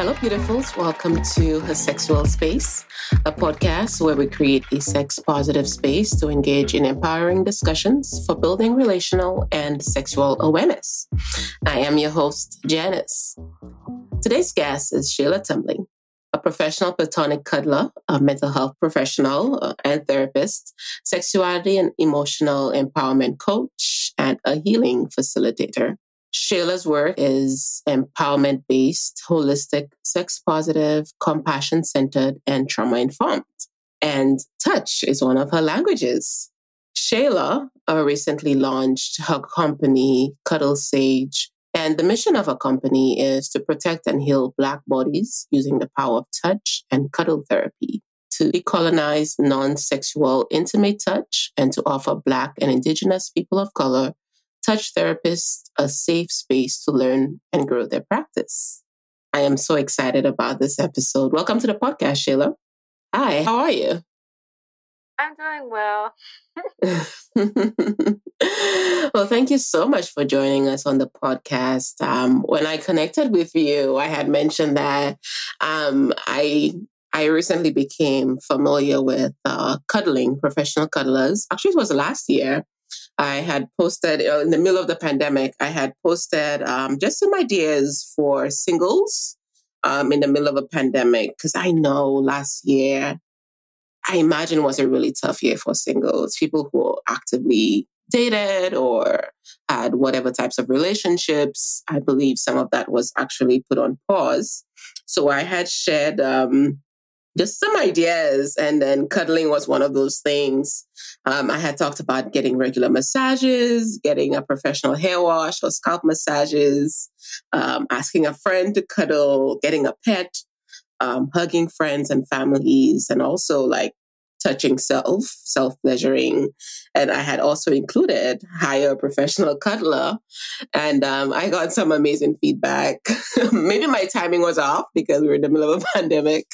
Hello, beautifuls. Welcome to Her Sexual Space, a podcast where we create a sex positive space to engage in empowering discussions for building relational and sexual awareness. I am your host, Janice. Today's guest is Sheila Tumbling, a professional platonic cuddler, a mental health professional uh, and therapist, sexuality and emotional empowerment coach, and a healing facilitator. Sheila's work is empowerment based, holistic, sex positive, compassion centered, and trauma informed. And touch is one of her languages. Shayla uh, recently launched her company, Cuddle Sage, and the mission of her company is to protect and heal Black bodies using the power of touch and cuddle therapy to decolonize non sexual intimate touch and to offer Black and Indigenous people of color touch therapists a safe space to learn and grow their practice. I am so excited about this episode. Welcome to the podcast, Sheila. Hi, how are you? I'm doing well. well, thank you so much for joining us on the podcast. Um, when I connected with you, I had mentioned that um, I I recently became familiar with uh, cuddling, professional cuddlers. Actually, it was last year. I had posted uh, in the middle of the pandemic, I had posted um, just some ideas for singles um, in the middle of a pandemic because I know last year, I imagine was a really tough year for singles, people who actively dated or had whatever types of relationships. I believe some of that was actually put on pause. So I had shared um, just some ideas. And then cuddling was one of those things. Um, I had talked about getting regular massages, getting a professional hair wash or scalp massages, um, asking a friend to cuddle, getting a pet, um, hugging friends and families, and also like touching self, self pleasuring. And I had also included hire a professional cuddler. And um, I got some amazing feedback. Maybe my timing was off because we were in the middle of a pandemic,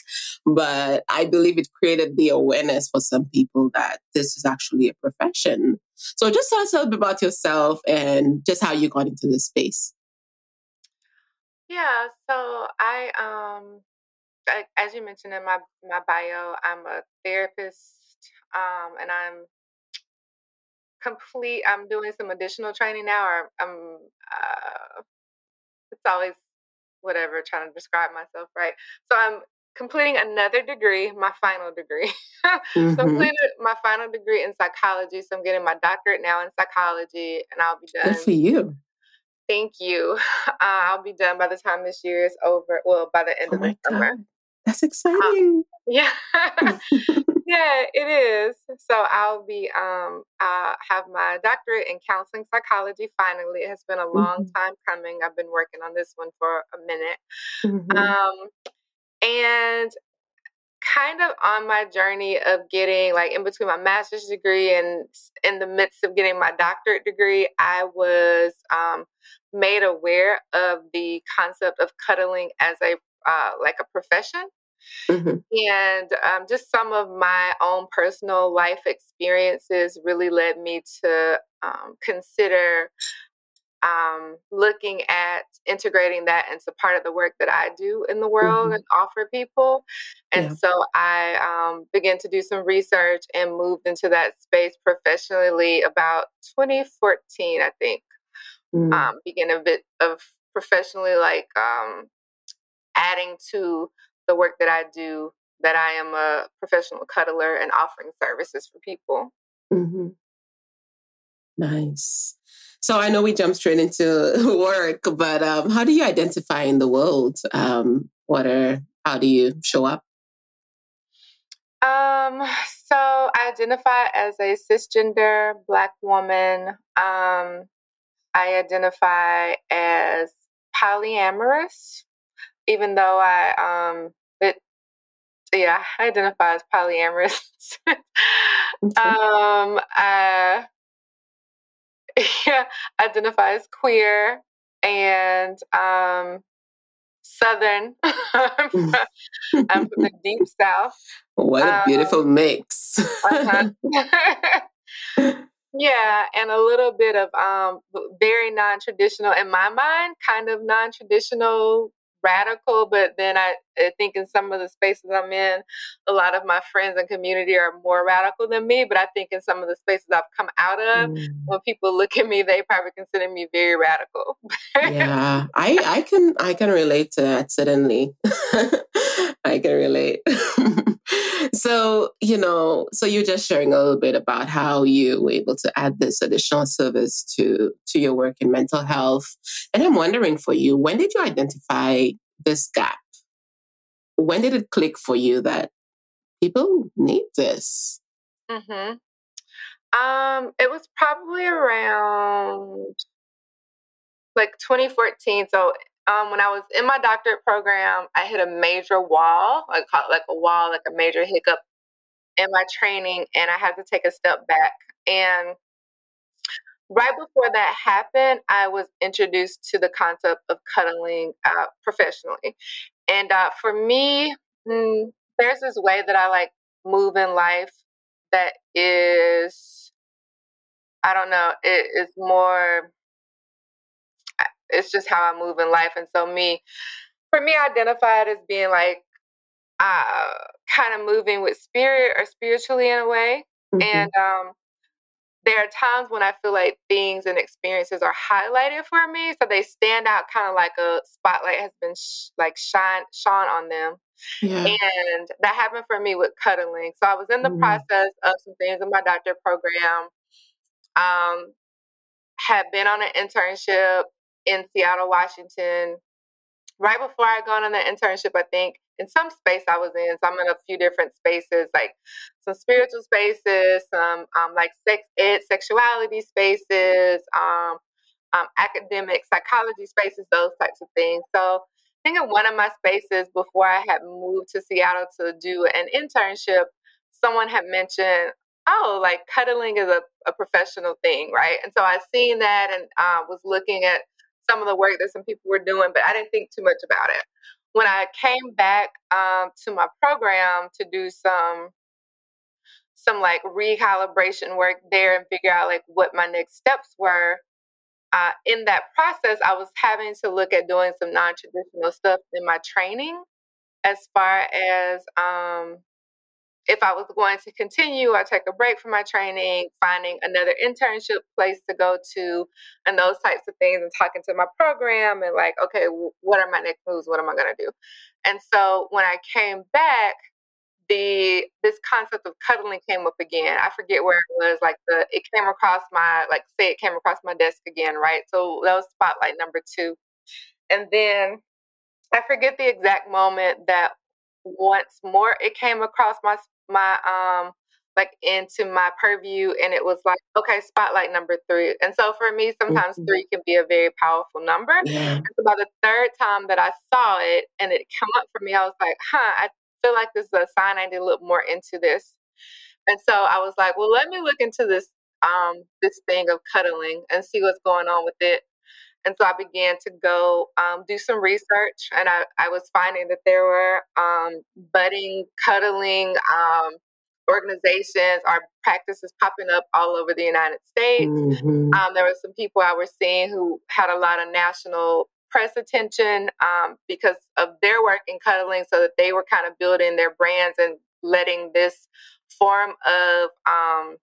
but I believe it created the awareness for some people that this is actually a profession. So just tell us a little bit about yourself and just how you got into this space. Yeah, so I um as you mentioned in my my bio, I'm a therapist, um, and I'm complete. I'm doing some additional training now, or I'm. Uh, it's always whatever trying to describe myself, right? So I'm completing another degree, my final degree. mm-hmm. so completed my final degree in psychology. So I'm getting my doctorate now in psychology, and I'll be done. Good for you. Thank you. Uh, I'll be done by the time this year is over. Well, by the end oh of the summer. God. That's exciting. yeah. yeah, it is. So I'll be um I have my doctorate in counseling psychology finally. It has been a long mm-hmm. time coming. I've been working on this one for a minute. Mm-hmm. Um and kind of on my journey of getting like in between my master's degree and in the midst of getting my doctorate degree, I was um, made aware of the concept of cuddling as a uh, like a profession. Mm-hmm. And um, just some of my own personal life experiences really led me to um, consider um, looking at integrating that into part of the work that I do in the world mm-hmm. and offer people. And yeah. so I um, began to do some research and moved into that space professionally about 2014, I think. Mm-hmm. Um, began a bit of professionally like um, adding to the work that I do that I am a professional cuddler and offering services for people. Mm-hmm. Nice. So I know we jump straight into work, but um, how do you identify in the world? Um, what are how do you show up? Um, so I identify as a cisgender black woman. Um, I identify as polyamorous even though I um it yeah, I identify as polyamorous. um I yeah, identify as queer and um southern. I'm, from, I'm from the deep south. What a beautiful um, mix. uh-huh. Yeah, and a little bit of um very non-traditional in my mind, kind of non-traditional radical, but then I, I, think in some of the spaces I'm in, a lot of my friends and community are more radical than me. But I think in some of the spaces I've come out of, mm. when people look at me, they probably consider me very radical. yeah, I I can I can relate to that certainly. I can relate. so you know, so you're just sharing a little bit about how you were able to add this additional service to to your work in mental health, and I'm wondering for you, when did you identify this gap? When did it click for you that people need this? Mm-hmm. Um, it was probably around like 2014. So um, when I was in my doctorate program, I hit a major wall, like like a wall, like a major hiccup in my training, and I had to take a step back. And right before that happened, I was introduced to the concept of cuddling uh, professionally. And uh, for me, mm, there's this way that I like move in life that is, I don't know, it is more, it's just how I move in life. And so, me, for me, I identify it as being like, uh, kind of moving with spirit or spiritually in a way. Mm-hmm. And um, there are times when I feel like things and experiences are highlighted for me, so they stand out kind of like a spotlight has been sh- like shine shone on them. Yeah. And that happened for me with cuddling. So I was in the mm-hmm. process of some things in my doctorate program. Um, had been on an internship in Seattle, Washington. Right before I got on the internship, I think in some space I was in. So I'm in a few different spaces, like some spiritual spaces, some um, like sex ed, sexuality spaces, um, um, academic psychology spaces, those types of things. So I think in one of my spaces before I had moved to Seattle to do an internship, someone had mentioned, oh, like cuddling is a, a professional thing, right? And so I seen that and uh, was looking at some of the work that some people were doing, but I didn't think too much about it when I came back um, to my program to do some some like recalibration work there and figure out like what my next steps were. Uh, in that process, I was having to look at doing some non-traditional stuff in my training, as far as um, if I was going to continue or take a break from my training, finding another internship place to go to, and those types of things, and talking to my program and like, okay, what are my next moves? What am I going to do? And so when I came back, the this concept of cuddling came up again. I forget where it was. Like the it came across my like say it came across my desk again, right? So that was spotlight number two, and then I forget the exact moment that once more it came across my my um like into my purview and it was like okay spotlight number three and so for me sometimes mm-hmm. three can be a very powerful number yeah. and so by the third time that i saw it and it came up for me i was like huh i feel like this is a sign i need to look more into this and so i was like well let me look into this um this thing of cuddling and see what's going on with it and so I began to go um, do some research, and I, I, was finding that there were um, budding, cuddling um, organizations or practices popping up all over the United States. Mm-hmm. Um, there were some people I was seeing who had a lot of national press attention um, because of their work in cuddling, so that they were kind of building their brands and letting this form of um,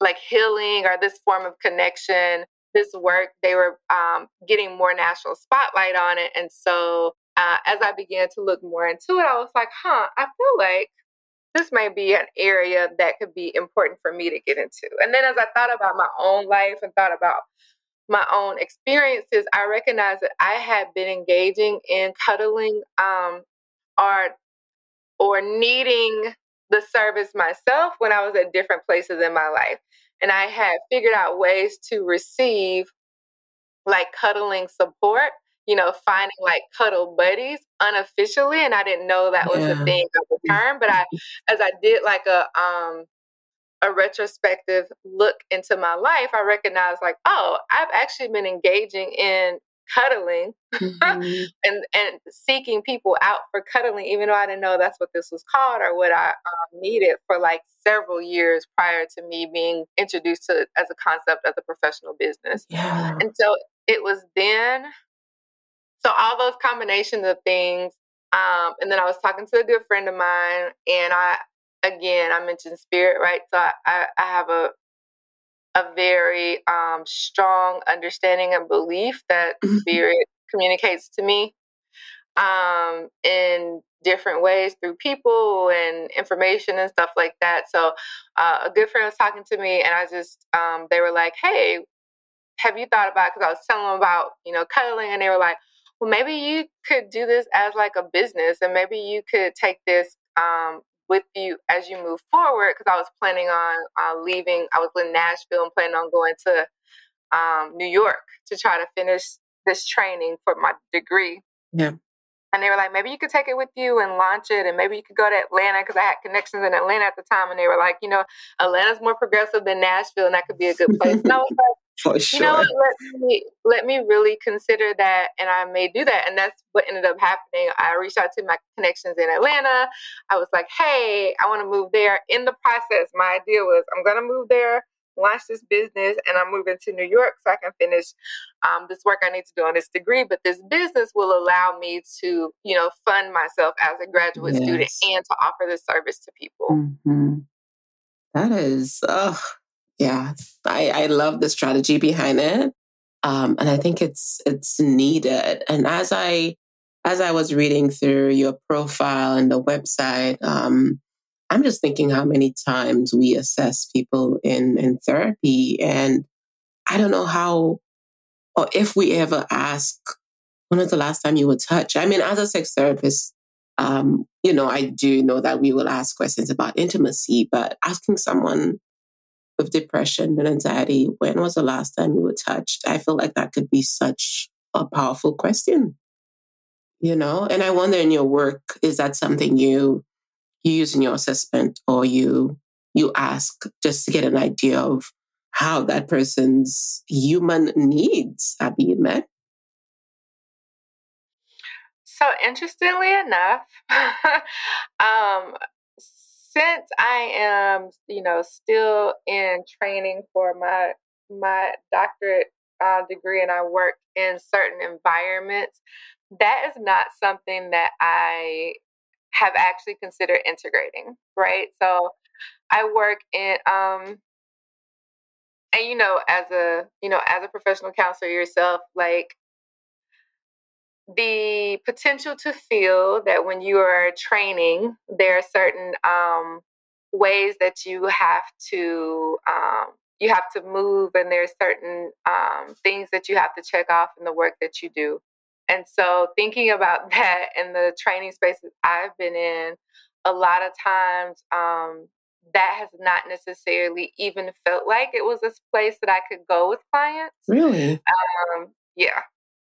like healing or this form of connection this work, they were um, getting more national spotlight on it. And so uh, as I began to look more into it, I was like, huh, I feel like this may be an area that could be important for me to get into. And then as I thought about my own life and thought about my own experiences, I recognized that I had been engaging in cuddling um, or or needing the service myself when I was at different places in my life and I had figured out ways to receive like cuddling support, you know, finding like cuddle buddies unofficially. And I didn't know that was yeah. a thing of the term, but I, as I did like a, um, a retrospective look into my life, I recognized like, oh, I've actually been engaging in cuddling mm-hmm. and and seeking people out for cuddling, even though I didn't know that's what this was called or what I um, needed for like several years prior to me being introduced to as a concept as a professional business. Yeah. And so it was then. so all those combinations of things. Um, and then I was talking to a good friend of mine, and I again I mentioned spirit, right? So I, I, I have a a very um, strong understanding and belief that mm-hmm. spirit communicates to me um, in different ways through people and information and stuff like that. So uh, a good friend was talking to me, and I just um, they were like, "Hey, have you thought about?" Because I was telling them about you know cuddling, and they were like, "Well, maybe you could do this as like a business, and maybe you could take this." Um, with you as you move forward, because I was planning on uh, leaving. I was in Nashville and planning on going to um, New York to try to finish this training for my degree. Yeah and they were like, maybe you could take it with you and launch it, and maybe you could go to Atlanta because I had connections in Atlanta at the time, and they were like, you know, Atlanta's more progressive than Nashville, and that could be a good place. And I was like, For sure. you know, let me let me really consider that, and I may do that, and that's what ended up happening. I reached out to my connections in Atlanta. I was like, hey, I want to move there. In the process, my idea was I'm gonna move there launch this business and I'm moving to New York so I can finish um, this work I need to do on this degree. But this business will allow me to, you know, fund myself as a graduate yes. student and to offer this service to people. Mm-hmm. That is, oh, yeah, I, I love the strategy behind it. Um, and I think it's it's needed. And as I as I was reading through your profile and the website, um, I'm just thinking how many times we assess people in, in therapy. And I don't know how, or if we ever ask, when was the last time you were touched? I mean, as a sex therapist, um, you know, I do know that we will ask questions about intimacy, but asking someone with depression and anxiety, when was the last time you were touched? I feel like that could be such a powerful question, you know? And I wonder in your work, is that something you you use in your assessment or you you ask just to get an idea of how that person's human needs are being met? So interestingly enough, um, since I am, you know, still in training for my my doctorate uh, degree and I work in certain environments, that is not something that I have actually considered integrating, right? So I work in um and you know as a you know as a professional counselor yourself like the potential to feel that when you are training there are certain um ways that you have to um you have to move and there are certain um, things that you have to check off in the work that you do and so thinking about that in the training spaces I've been in, a lot of times um, that has not necessarily even felt like it was a place that I could go with clients. Really? Um, yeah.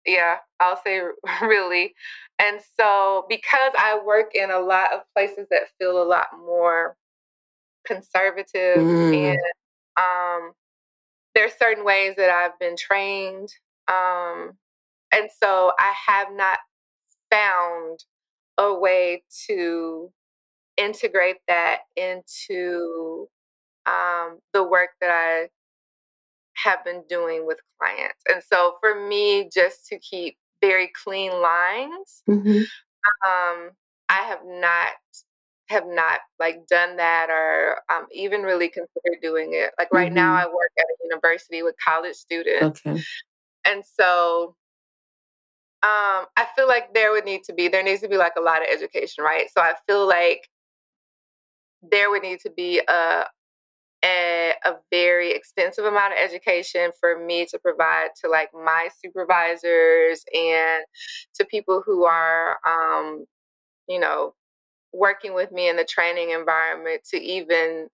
Yeah, I'll say really. And so because I work in a lot of places that feel a lot more conservative mm. and um, there's certain ways that I've been trained um, and so I have not found a way to integrate that into um, the work that I have been doing with clients. And so for me, just to keep very clean lines, mm-hmm. um, I have not have not like done that or um, even really considered doing it. Like right mm-hmm. now, I work at a university with college students, okay. and so um, I feel like there would need to be there needs to be like a lot of education, right? So I feel like there would need to be a a, a very extensive amount of education for me to provide to like my supervisors and to people who are um, you know working with me in the training environment to even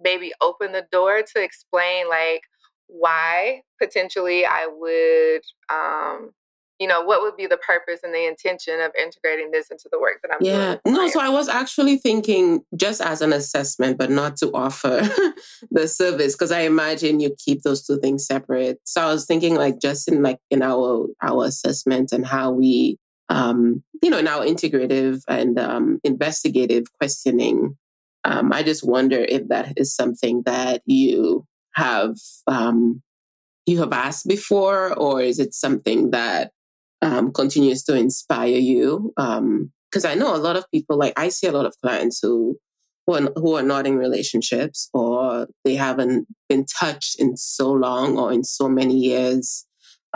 maybe open the door to explain like why potentially I would um, you know, what would be the purpose and the intention of integrating this into the work that I'm yeah. doing? No, so I was actually thinking just as an assessment, but not to offer the service because I imagine you keep those two things separate. So I was thinking like just in like in our our assessment and how we um, you know, in our integrative and um, investigative questioning, um, I just wonder if that is something that you have um, you have asked before, or is it something that um, continues to inspire you. Because um, I know a lot of people, like I see a lot of clients who who are, who are not in relationships or they haven't been touched in so long or in so many years.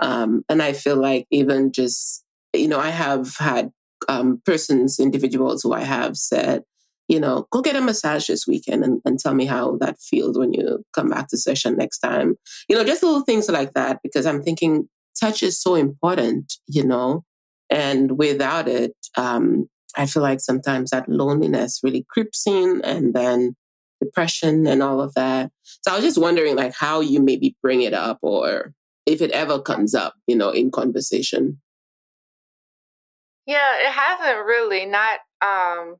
Um, and I feel like even just, you know, I have had um, persons, individuals who I have said, you know, go get a massage this weekend and, and tell me how that feels when you come back to session next time. You know, just little things like that, because I'm thinking touch is so important, you know, and without it, um, I feel like sometimes that loneliness really creeps in and then depression and all of that. So I was just wondering like how you maybe bring it up or if it ever comes up, you know, in conversation. Yeah, it hasn't really not um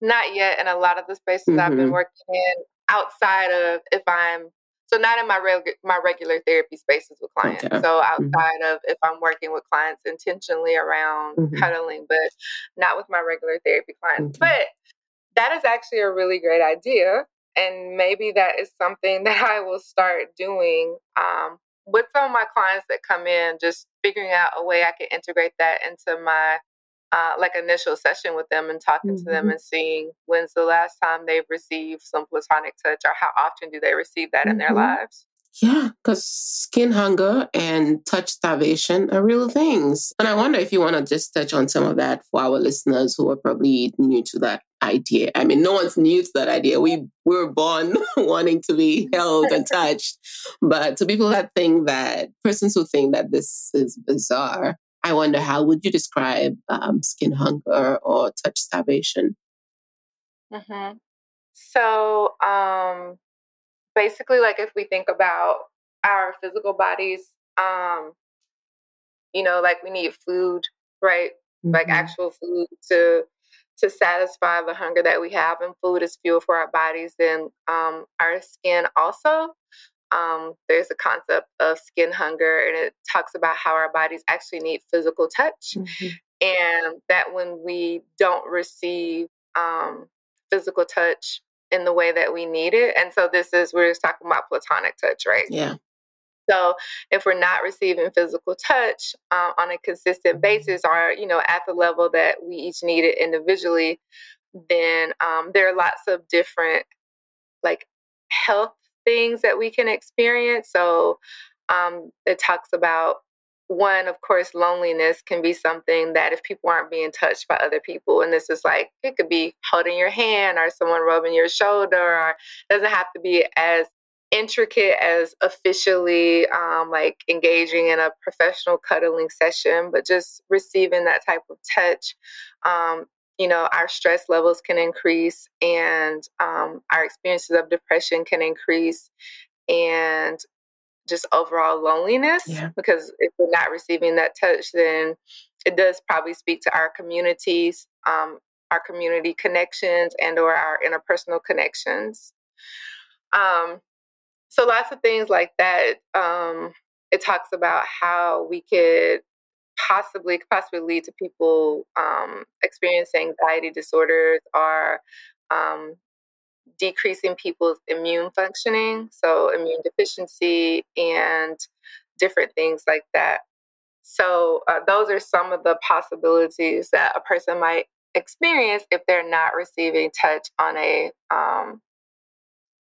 not yet in a lot of the spaces mm-hmm. I've been mm-hmm. working in outside of if I'm so not in my reg- my regular therapy spaces with clients. Okay. So mm-hmm. outside mm-hmm. of if I'm working with clients intentionally around mm-hmm. cuddling, but not with my regular therapy clients. But that is actually a really great idea, and maybe that is something that I will start doing um, with some of my clients that come in. Just figuring out a way I can integrate that into my uh, like initial session with them and talking mm-hmm. to them mm-hmm. and seeing when's the last time they've received some platonic touch or how often do they receive that mm-hmm. in their mm-hmm. lives. Yeah, because skin hunger and touch starvation are real things. And I wonder if you want to just touch on some of that for our listeners who are probably new to that idea. I mean, no one's new to that idea. We, we were born wanting to be held and touched. But to people that think that, persons who think that this is bizarre, I wonder how would you describe um, skin hunger or touch starvation? Mm-hmm. So um, basically, like if we think about our physical bodies, um, you know, like we need food, right? Mm-hmm. Like actual food to to satisfy the hunger that we have, and food is fuel for our bodies. Then um, our skin also um, there's a concept of skin hunger, and it talks about how our bodies actually need physical touch, mm-hmm. and that when we don't receive um, physical touch in the way that we need it, and so this is we're just talking about platonic touch, right? Yeah. So if we're not receiving physical touch uh, on a consistent basis, or you know at the level that we each need it individually, then um, there are lots of different like health things that we can experience. So um, it talks about one, of course, loneliness can be something that if people aren't being touched by other people, and this is like it could be holding your hand or someone rubbing your shoulder, or doesn't have to be as intricate as officially um, like engaging in a professional cuddling session, but just receiving that type of touch um, you know, our stress levels can increase and um, our experiences of depression can increase and just overall loneliness. Yeah. Because if we're not receiving that touch, then it does probably speak to our communities, um, our community connections, and or our interpersonal connections. Um, so lots of things like that. Um, it talks about how we could possibly could possibly lead to people um, experiencing anxiety disorders or um, decreasing people's immune functioning, so immune deficiency and different things like that. So uh, those are some of the possibilities that a person might experience if they're not receiving touch on a um,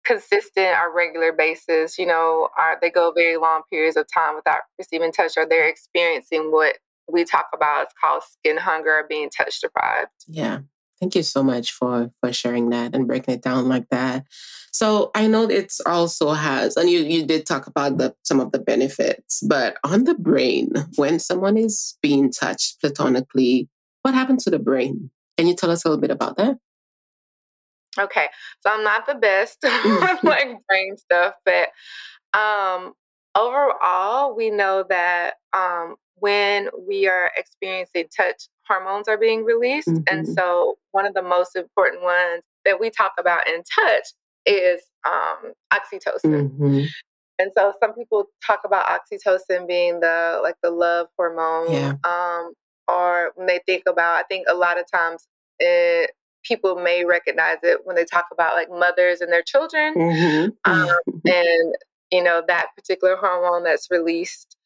consistent or regular basis, you know, are they go very long periods of time without receiving touch or they're experiencing what we talk about it's called skin hunger being touch deprived. Yeah. Thank you so much for for sharing that and breaking it down like that. So I know it also has, and you you did talk about the some of the benefits, but on the brain, when someone is being touched platonically, what happens to the brain? Can you tell us a little bit about that? Okay, so I'm not the best with like brain stuff, but um, overall, we know that um, when we are experiencing touch, hormones are being released. Mm-hmm. And so, one of the most important ones that we talk about in touch is um, oxytocin. Mm-hmm. And so, some people talk about oxytocin being the like the love hormone. Yeah. Um, or when they think about, I think a lot of times it, people may recognize it when they talk about like mothers and their children mm-hmm. um, and you know that particular hormone that's released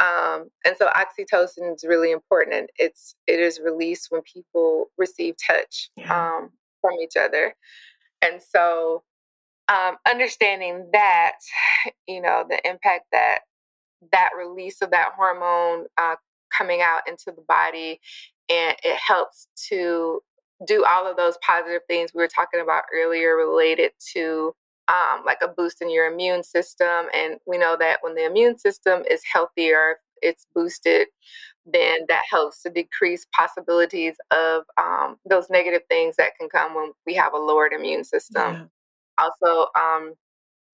Um, and so oxytocin is really important, and it's it is released when people receive touch yeah. um, from each other. And so, um, understanding that, you know, the impact that that release of that hormone uh, coming out into the body, and it helps to do all of those positive things we were talking about earlier related to um, like a boost in your immune system. And we know that when the immune system is healthier, it's boosted, then that helps to decrease possibilities of um, those negative things that can come when we have a lowered immune system. Yeah. Also, um,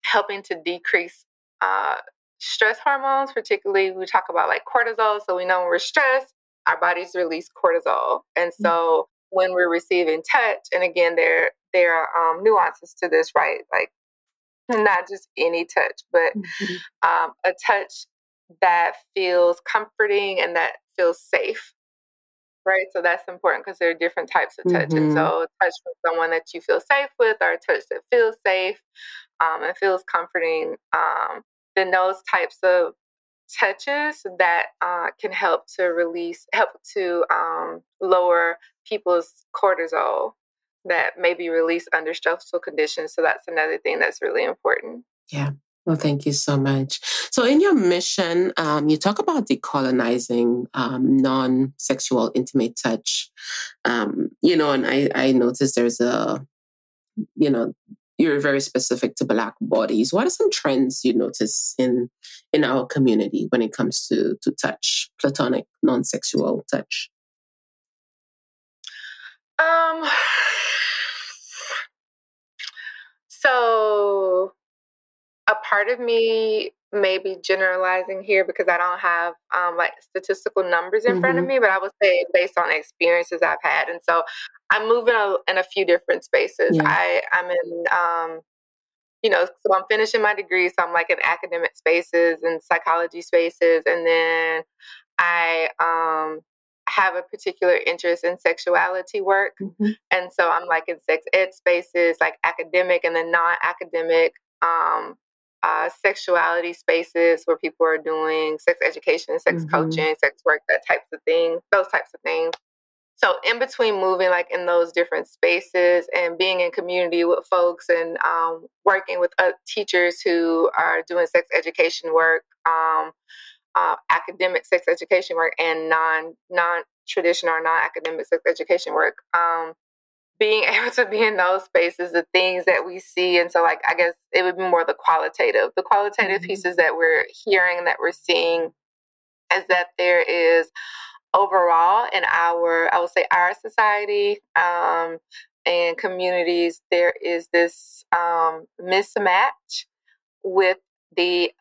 helping to decrease uh, stress hormones, particularly we talk about like cortisol. So we know when we're stressed, our bodies release cortisol. And mm. so mm-hmm. When we're receiving touch, and again, there there are um, nuances to this, right? Like not just any touch, but mm-hmm. um, a touch that feels comforting and that feels safe. Right. So that's important because there are different types of touch. Mm-hmm. And so a touch from someone that you feel safe with or a touch that feels safe um, and feels comforting. Um, then those types of touches that uh, can help to release, help to um, lower people's cortisol that may be released under stressful conditions. So that's another thing that's really important. Yeah. Well, thank you so much. So, in your mission, um, you talk about decolonizing um, non sexual intimate touch. Um, you know, and I, I noticed there's a, you know, you're very specific to Black bodies. What are some trends you notice in in our community when it comes to to touch, platonic, non sexual touch? Um. So a part of me may be generalizing here because I don't have um, like statistical numbers in mm-hmm. front of mm-hmm. me, but I would say based on experiences I've had, and so I'm moving a, in a few different spaces. Yeah. I I'm in um, you know, so I'm finishing my degree, so I'm like in academic spaces and psychology spaces, and then I um have a particular interest in sexuality work. Mm-hmm. And so I'm like in sex ed spaces, like academic and then non academic um, uh, sexuality spaces where people are doing sex education, sex mm-hmm. coaching, sex work, that types of things, those types of things. So in between moving like in those different spaces and being in community with folks and um, working with uh, teachers who are doing sex education work, um, uh, academic sex education work, and non non traditional or non academic sex education work. Um, being able to be in those spaces, the things that we see. And so, like, I guess it would be more the qualitative. The qualitative mm-hmm. pieces that we're hearing that we're seeing is that there is overall in our, I would say, our society um, and communities, there is this um, mismatch with the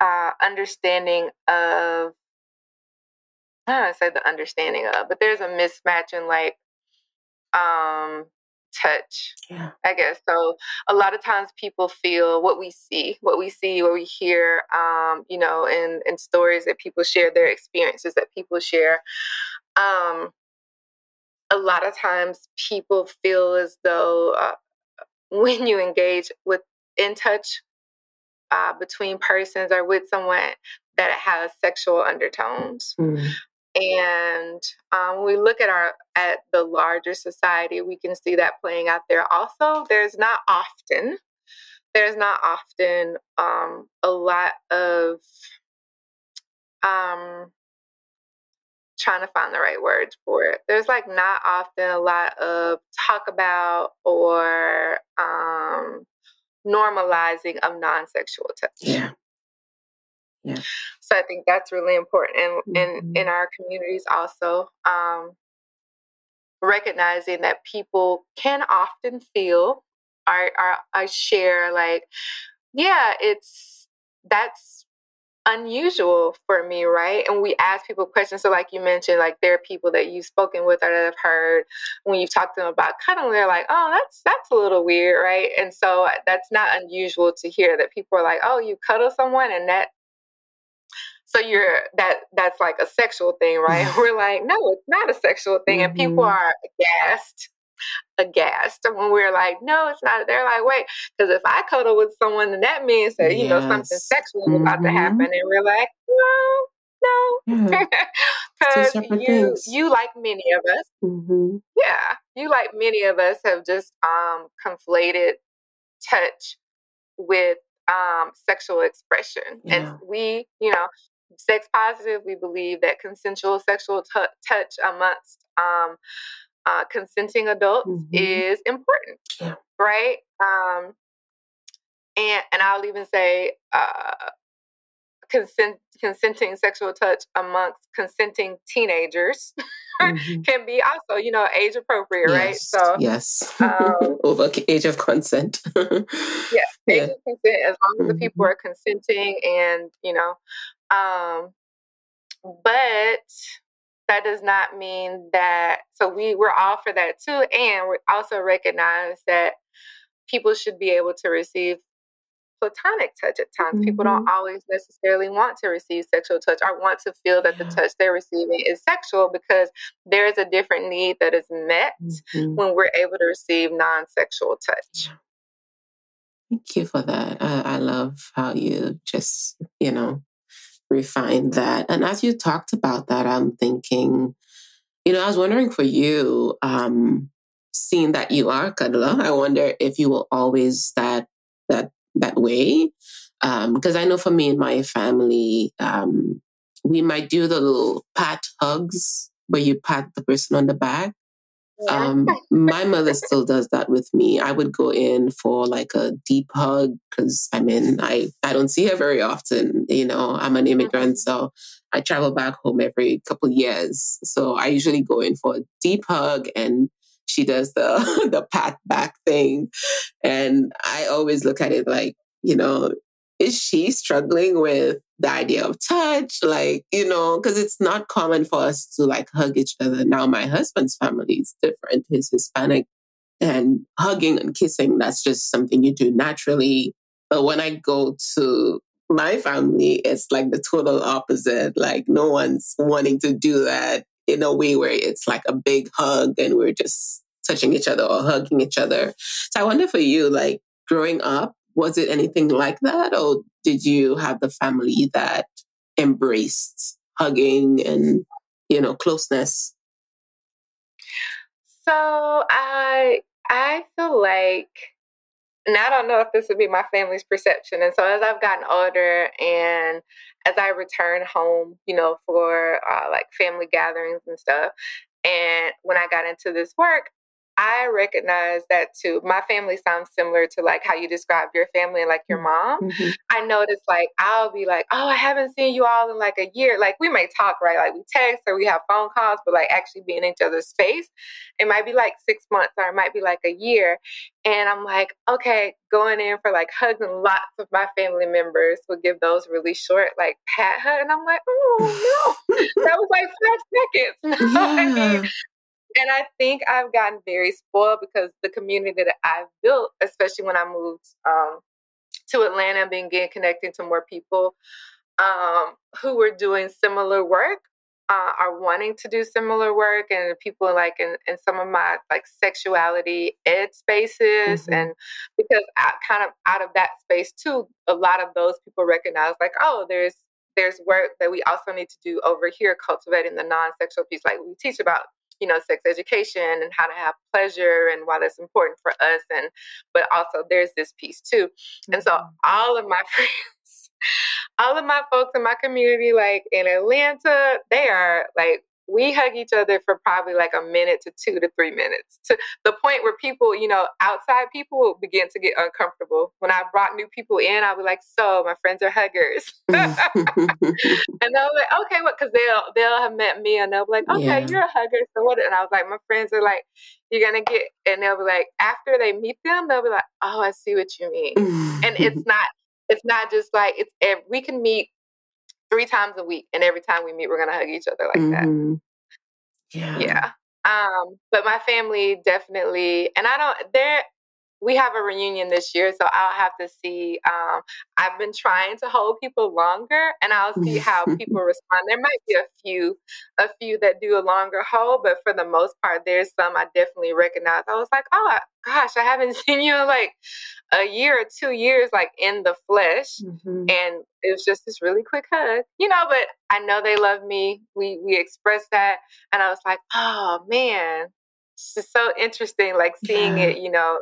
uh, understanding of, I don't want to say the understanding of, but there's a mismatch in like um, touch. Yeah. I guess so. A lot of times people feel what we see, what we see, what we hear. Um, you know, in in stories that people share, their experiences that people share. Um, a lot of times people feel as though uh, when you engage with in touch uh, between persons or with someone that has sexual undertones. Mm. And um, when we look at our at the larger society, we can see that playing out there. Also, there's not often, there's not often um, a lot of um, trying to find the right words for it. There's like not often a lot of talk about or um, normalizing of non-sexual touch. Yeah. Yeah. So I think that's really important in mm-hmm. in, in our communities also. Um, recognizing that people can often feel or, or I share like, yeah, it's that's unusual for me, right? And we ask people questions. So, like you mentioned, like there are people that you've spoken with or that have heard when you've talked to them about cuddling, they're like, oh, that's that's a little weird, right? And so that's not unusual to hear that people are like, oh, you cuddle someone and that so you're that that's like a sexual thing, right? We're like, no, it's not a sexual thing. Mm-hmm. And people mm-hmm. are aghast aghast when we're like, no, it's not. They're like, wait, because if I cuddle with someone, then that means that, you yes. know, something sexual is mm-hmm. about to mm-hmm. happen. And we're like, no, no, because you things. you like many of us, mm-hmm. yeah, you like many of us have just um, conflated touch with um, sexual expression, yeah. and we, you know, sex positive, we believe that consensual sexual t- touch amongst um, uh, consenting adults mm-hmm. is important, yeah. right? Um, and and I'll even say uh, consent consenting sexual touch amongst consenting teenagers mm-hmm. can be also you know age appropriate yes, right so yes um, over age of consent yeah age yeah. of consent as long as the people mm-hmm. are consenting and you know um but that does not mean that so we we're all for that too and we also recognize that people should be able to receive platonic touch at times. Mm-hmm. People don't mm-hmm. always necessarily want to receive sexual touch or want to feel that yeah. the touch they're receiving is sexual because there is a different need that is met mm-hmm. when we're able to receive non sexual touch. Thank you for that. I, I love how you just, you know, refine that. And as you talked about that, I'm thinking, you know, I was wondering for you, um, seeing that you are cuddler, I wonder if you will always that that that way. Because um, I know for me and my family, um, we might do the little pat hugs where you pat the person on the back. Um, my mother still does that with me. I would go in for like a deep hug because I mean, I, I don't see her very often. You know, I'm an immigrant, mm-hmm. so I travel back home every couple years. So I usually go in for a deep hug and she does the the pat back thing. And I always look at it like, you know, is she struggling with the idea of touch? Like, you know, because it's not common for us to like hug each other. Now, my husband's family is different. He's Hispanic and hugging and kissing, that's just something you do naturally. But when I go to my family, it's like the total opposite. Like, no one's wanting to do that in a way where it's like a big hug and we're just touching each other or hugging each other. So I wonder for you, like growing up, was it anything like that? Or did you have the family that embraced hugging and, you know, closeness? So I I feel like and I don't know if this would be my family's perception. And so as I've gotten older and as I return home, you know, for uh, like family gatherings and stuff, and when I got into this work, I recognize that too. My family sounds similar to like how you describe your family and like your mm, mom. Mm-hmm. I notice like I'll be like, oh, I haven't seen you all in like a year. Like we may talk, right? Like we text or we have phone calls, but like actually being in each other's space, it might be like six months or it might be like a year. And I'm like, okay, going in for like hugs and lots of my family members would give those really short, like pat hug. And I'm like, oh no, that was like five seconds. yeah. I mean? And I think I've gotten very spoiled because the community that I've built, especially when I moved um, to Atlanta, and began connecting to more people um, who were doing similar work, uh, are wanting to do similar work, and people like in, in some of my like sexuality ed spaces, mm-hmm. and because I kind of out of that space too, a lot of those people recognize like, oh, there's there's work that we also need to do over here cultivating the non-sexual piece like we teach about you know sex education and how to have pleasure and why that's important for us and but also there's this piece too and so mm-hmm. all of my friends all of my folks in my community like in atlanta they are like we hug each other for probably like a minute to two to three minutes to the point where people, you know, outside people begin to get uncomfortable. When I brought new people in, I'll be like, so my friends are huggers. and they'll be like, okay, what? Because they'll, they'll have met me and they'll be like, okay, yeah. you're a hugger. So what? And I was like, my friends are like, you're going to get, and they'll be like, after they meet them, they'll be like, oh, I see what you mean. and it's not, it's not just like, it's, eh, we can meet three times a week, and every time we meet, we're gonna hug each other like mm-hmm. that. Yeah. Yeah. Um, but my family definitely, and I don't. There, we have a reunion this year, so I'll have to see. Um, I've been trying to hold people longer, and I'll see how people respond. There might be a few, a few that do a longer hold, but for the most part, there's some I definitely recognize. I was like, oh gosh, I haven't seen you in like a year or two years, like in the flesh, mm-hmm. and it was just this really quick hug, you know. But I know they love me. We we expressed that, and I was like, oh man, it's just so interesting, like seeing yeah. it, you know,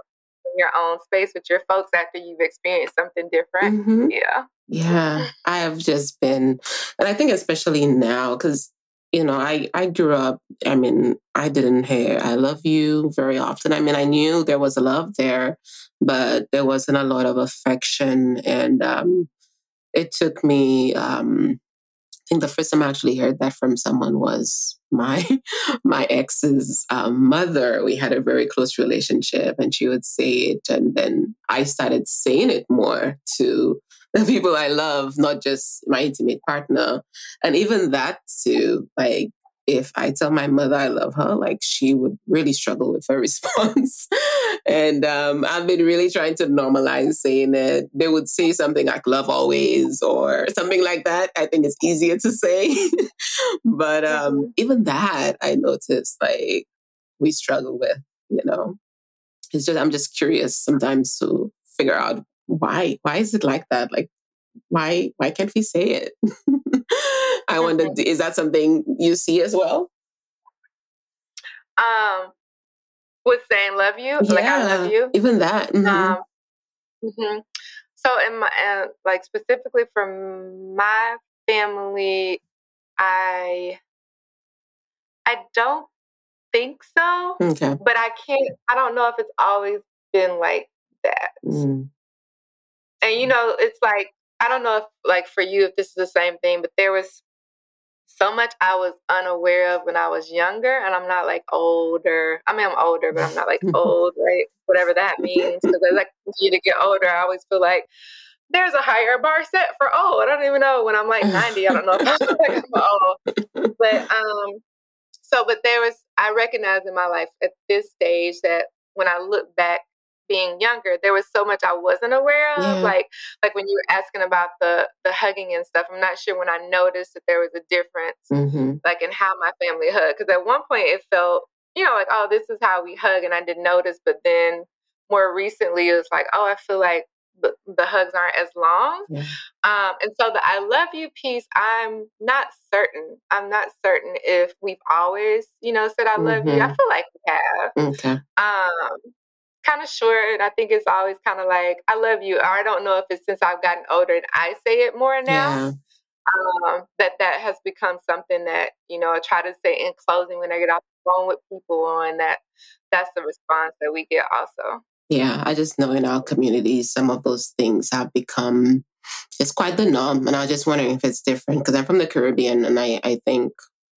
your own space with your folks after you've experienced something different. Mm-hmm. Yeah. Yeah. I have just been, and I think especially now, because, you know, I, I grew up, I mean, I didn't hear I love you very often. I mean, I knew there was a love there, but there wasn't a lot of affection. And um, it took me, um, think the first time I actually heard that from someone was my my ex's um, mother. We had a very close relationship, and she would say it, and then I started saying it more to the people I love, not just my intimate partner, and even that too. Like if I tell my mother I love her, like she would really struggle with her response. and um, I've been really trying to normalize saying it. They would say something like love always or something like that. I think it's easier to say. but um, even that, I noticed like we struggle with, you know. It's just, I'm just curious sometimes to figure out why. Why is it like that? Like, why why can't we say it? I wonder, is that something you see as well? Um, with saying "love you," yeah, like I love you, even that. Mm-hmm. Um, mm-hmm. So, in my uh, like specifically for my family, I I don't think so. Okay, but I can't. I don't know if it's always been like that. Mm. And you know, it's like I don't know if like for you if this is the same thing, but there was so much I was unaware of when I was younger, and I'm not like older. I mean, I'm older, but I'm not like old, right? Whatever that means. Because as I continue to get older, I always feel like there's a higher bar set for old. I don't even know when I'm like 90. I don't know if I'm like old, but um, so but there was I recognize in my life at this stage that when I look back being younger, there was so much I wasn't aware of. Yeah. Like like when you were asking about the the hugging and stuff, I'm not sure when I noticed that there was a difference, mm-hmm. like in how my family hugged. Because at one point it felt, you know, like oh, this is how we hug, and I didn't notice. But then more recently, it was like oh, I feel like the, the hugs aren't as long. Yeah. Um, and so the I love you piece, I'm not certain. I'm not certain if we've always, you know, said I love mm-hmm. you. I mm-hmm. feel like we have. Okay. Um, kind of short. I think it's always kind of like, I love you. Or I don't know if it's since I've gotten older and I say it more now. Yeah. Um, that that has become something that you know I try to say in closing when I get off the phone with people, and that that's the response that we get also. Yeah, I just know in our community some of those things have become it's quite the norm, and I was just wondering if it's different because I'm from the Caribbean, and I I think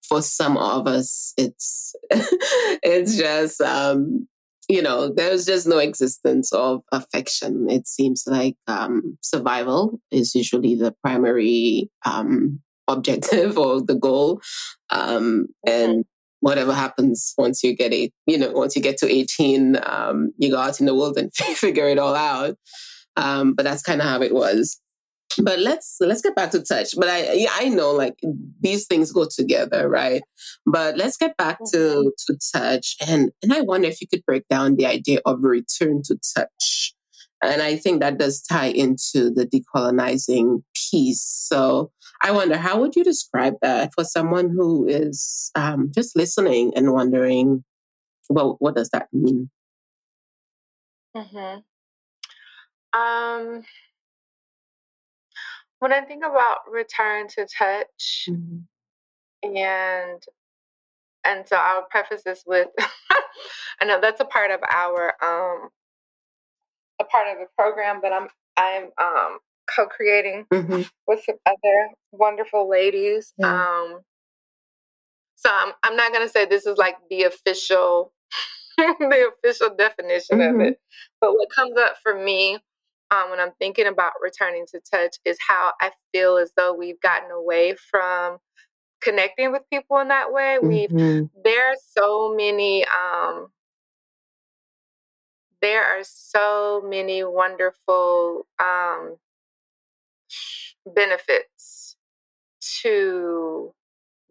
for some of us it's it's just um you know, there's just no existence of affection. It seems like um, survival is usually the primary um, objective or the goal. Um, and whatever happens once you get it, you know, once you get to 18, um, you go out in the world and figure it all out. Um, but that's kind of how it was but let's let's get back to touch. But i i know like these things go together right? But let's get back to mm-hmm. to touch. And and i wonder if you could break down the idea of return to touch. And i think that does tie into the decolonizing piece. So i wonder how would you describe that for someone who is um, just listening and wondering well what does that mean? Mm-hmm. um when I think about return to touch, mm-hmm. and and so I'll preface this with, I know that's a part of our um, a part of the program that I'm I'm um, co-creating mm-hmm. with some other wonderful ladies. Yeah. Um, so I'm I'm not gonna say this is like the official the official definition mm-hmm. of it, but what comes up for me um, when I'm thinking about returning to touch is how I feel as though we've gotten away from connecting with people in that way. We've mm-hmm. there are so many um, there are so many wonderful um, benefits to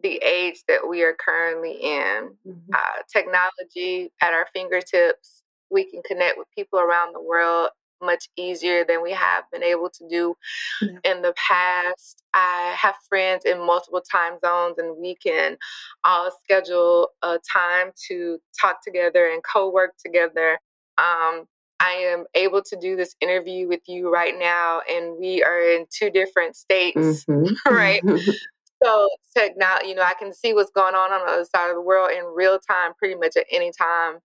the age that we are currently in. Mm-hmm. Uh, technology at our fingertips, we can connect with people around the world much easier than we have been able to do yeah. in the past. I have friends in multiple time zones, and we can all schedule a time to talk together and co work together. Um, I am able to do this interview with you right now, and we are in two different states, mm-hmm. right? so technology, you know, I can see what's going on on the other side of the world in real time, pretty much at any time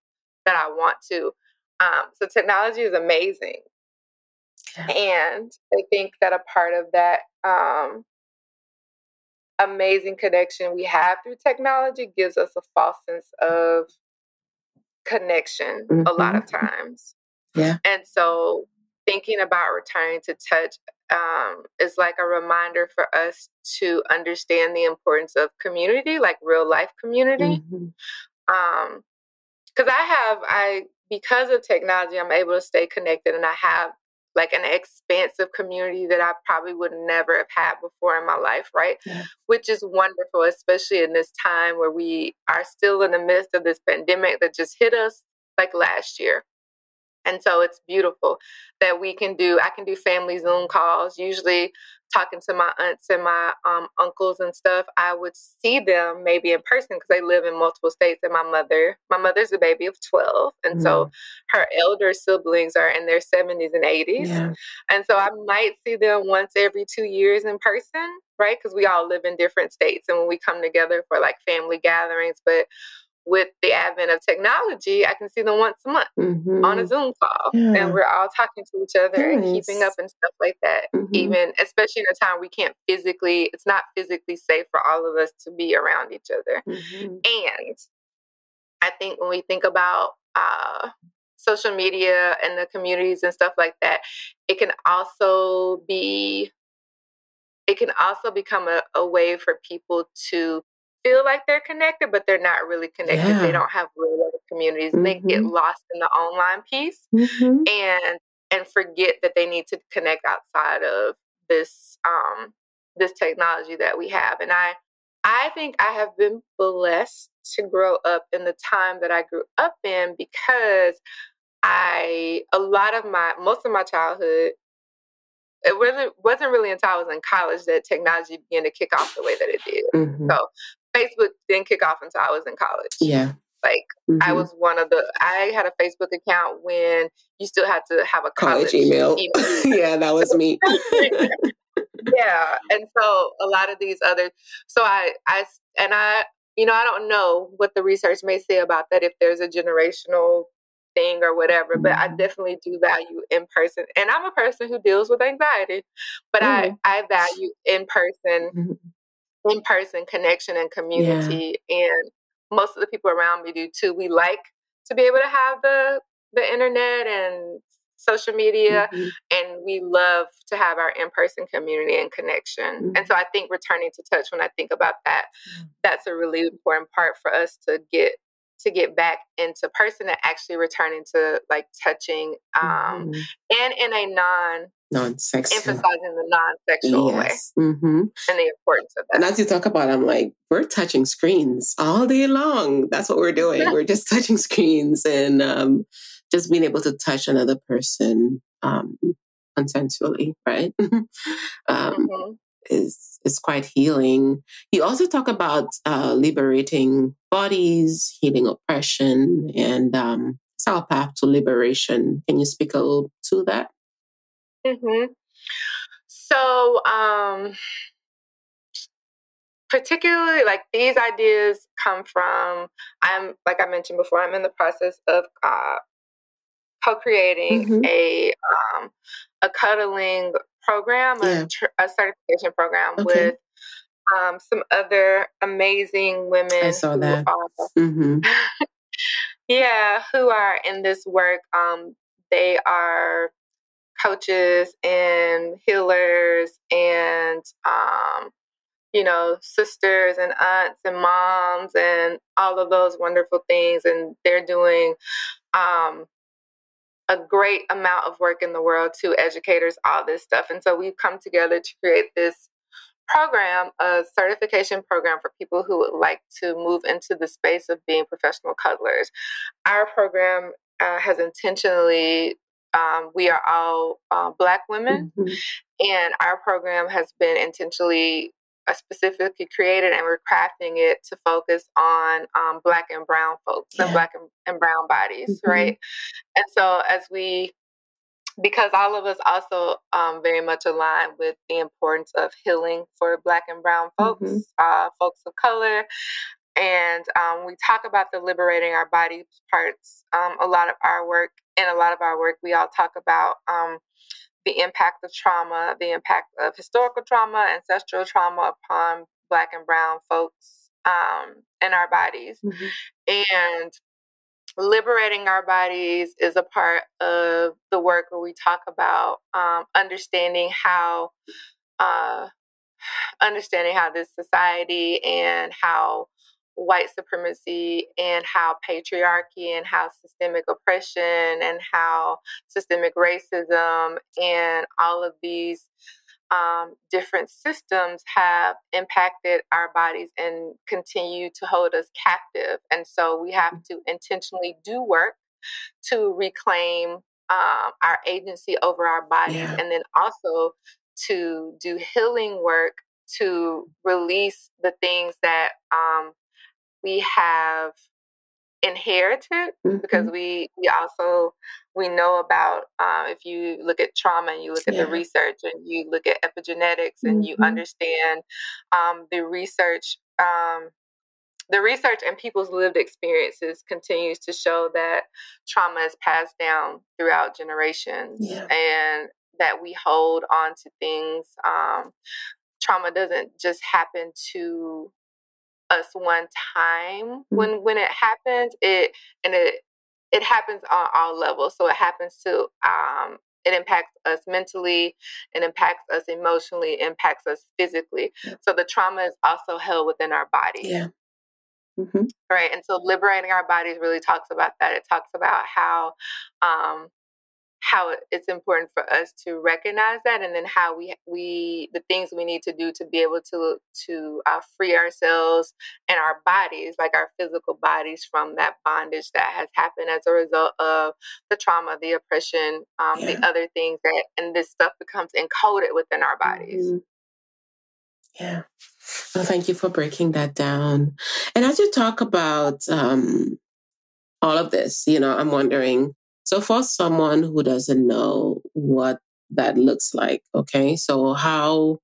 that I want to. Um, so technology is amazing. And I think that a part of that um, amazing connection we have through technology gives us a false sense of connection mm-hmm. a lot of mm-hmm. times. Yeah. And so thinking about returning to touch um, is like a reminder for us to understand the importance of community, like real life community. Mm-hmm. Um, because I have, I because of technology, I'm able to stay connected, and I have like an expansive community that I probably would never have had before in my life, right? Yeah. Which is wonderful, especially in this time where we are still in the midst of this pandemic that just hit us like last year. And so it's beautiful that we can do, I can do family Zoom calls. Usually, talking to my aunts and my um, uncles and stuff, I would see them maybe in person because they live in multiple states. And my mother, my mother's a baby of 12. And mm so her elder siblings are in their 70s and 80s. Yeah. And so I might see them once every two years in person, right? Because we all live in different states. And when we come together for like family gatherings, but with the advent of technology, I can see them once a month mm-hmm. on a Zoom call, yeah. and we're all talking to each other nice. and keeping up and stuff like that. Mm-hmm. Even especially in a time we can't physically, it's not physically safe for all of us to be around each other. Mm-hmm. And I think when we think about uh, social media and the communities and stuff like that, it can also be it can also become a, a way for people to feel like they're connected, but they're not really connected. Yeah. They don't have real communities. Mm-hmm. They get mm-hmm. lost in the online piece mm-hmm. and and forget that they need to connect outside of this um this technology that we have. And I I think I have been blessed to grow up in the time that I grew up in because I a lot of my most of my childhood it wasn't wasn't really until I was in college that technology began to kick off the way that it did. Mm-hmm. So Facebook didn't kick off until I was in college. Yeah. Like mm-hmm. I was one of the I had a Facebook account when you still had to have a college, college email. email. yeah, that was me. yeah. And so a lot of these other so I I and I you know, I don't know what the research may say about that if there's a generational thing or whatever, but I mm-hmm. definitely do value in person. And I'm a person who deals with anxiety, but mm-hmm. I I value in person mm-hmm in person connection and community. Yeah. And most of the people around me do too. We like to be able to have the the internet and social media mm-hmm. and we love to have our in-person community and connection mm-hmm. and so i think returning to touch when i think about that that's a really important part for us to get to get back into person and actually returning to like touching um mm-hmm. and in a non non-sexual emphasizing the non-sexual yes. way mm-hmm. and the importance of that and as you talk about i'm like we're touching screens all day long that's what we're doing yeah. we're just touching screens and um, just being able to touch another person um, consensually right um, mm-hmm. is is quite healing you also talk about uh, liberating bodies healing oppression and um, it's our path to liberation can you speak a little to that Mm-hmm. So, um, particularly like these ideas come from I'm like I mentioned before. I'm in the process of uh, co-creating mm-hmm. a um, a cuddling program, yeah. a, a, certification program okay. with um, some other amazing women. I saw that. Are, mm-hmm. yeah, who are in this work. Um, they are coaches and healers and um, you know sisters and aunts and moms and all of those wonderful things and they're doing um, a great amount of work in the world to educators, all this stuff. And so we've come together to create this program, a certification program for people who would like to move into the space of being professional cuddlers. Our program uh, has intentionally, um, we are all uh, Black women, mm-hmm. and our program has been intentionally uh, specifically created and we're crafting it to focus on um, black and brown folks yeah. and black and, and brown bodies mm-hmm. right and so as we because all of us also um, very much align with the importance of healing for black and brown folks mm-hmm. uh, folks of color and um, we talk about the liberating our body parts um, a lot of our work and a lot of our work we all talk about um, the impact of trauma the impact of historical trauma ancestral trauma upon black and brown folks um, in our bodies mm-hmm. and liberating our bodies is a part of the work where we talk about um, understanding how uh, understanding how this society and how white supremacy and how patriarchy and how systemic oppression and how systemic racism and all of these um, different systems have impacted our bodies and continue to hold us captive. And so we have to intentionally do work to reclaim um, our agency over our bodies yeah. and then also to do healing work to release the things that um, we have inherited mm-hmm. because we we also we know about um, if you look at trauma and you look at yeah. the research and you look at epigenetics and mm-hmm. you understand um, the research um, the research and people's lived experiences continues to show that trauma is passed down throughout generations yeah. and that we hold on to things um, trauma doesn't just happen to us one time mm-hmm. when when it happens it and it it happens on all levels so it happens to um it impacts us mentally it impacts us emotionally it impacts us physically yeah. so the trauma is also held within our body yeah mm-hmm. right and so liberating our bodies really talks about that it talks about how um how it's important for us to recognize that and then how we we the things we need to do to be able to to uh, free ourselves and our bodies like our physical bodies from that bondage that has happened as a result of the trauma the oppression um, yeah. the other things that and this stuff becomes encoded within our bodies mm-hmm. yeah well thank you for breaking that down and as you talk about um, all of this you know i'm wondering so for someone who doesn't know what that looks like, okay, so how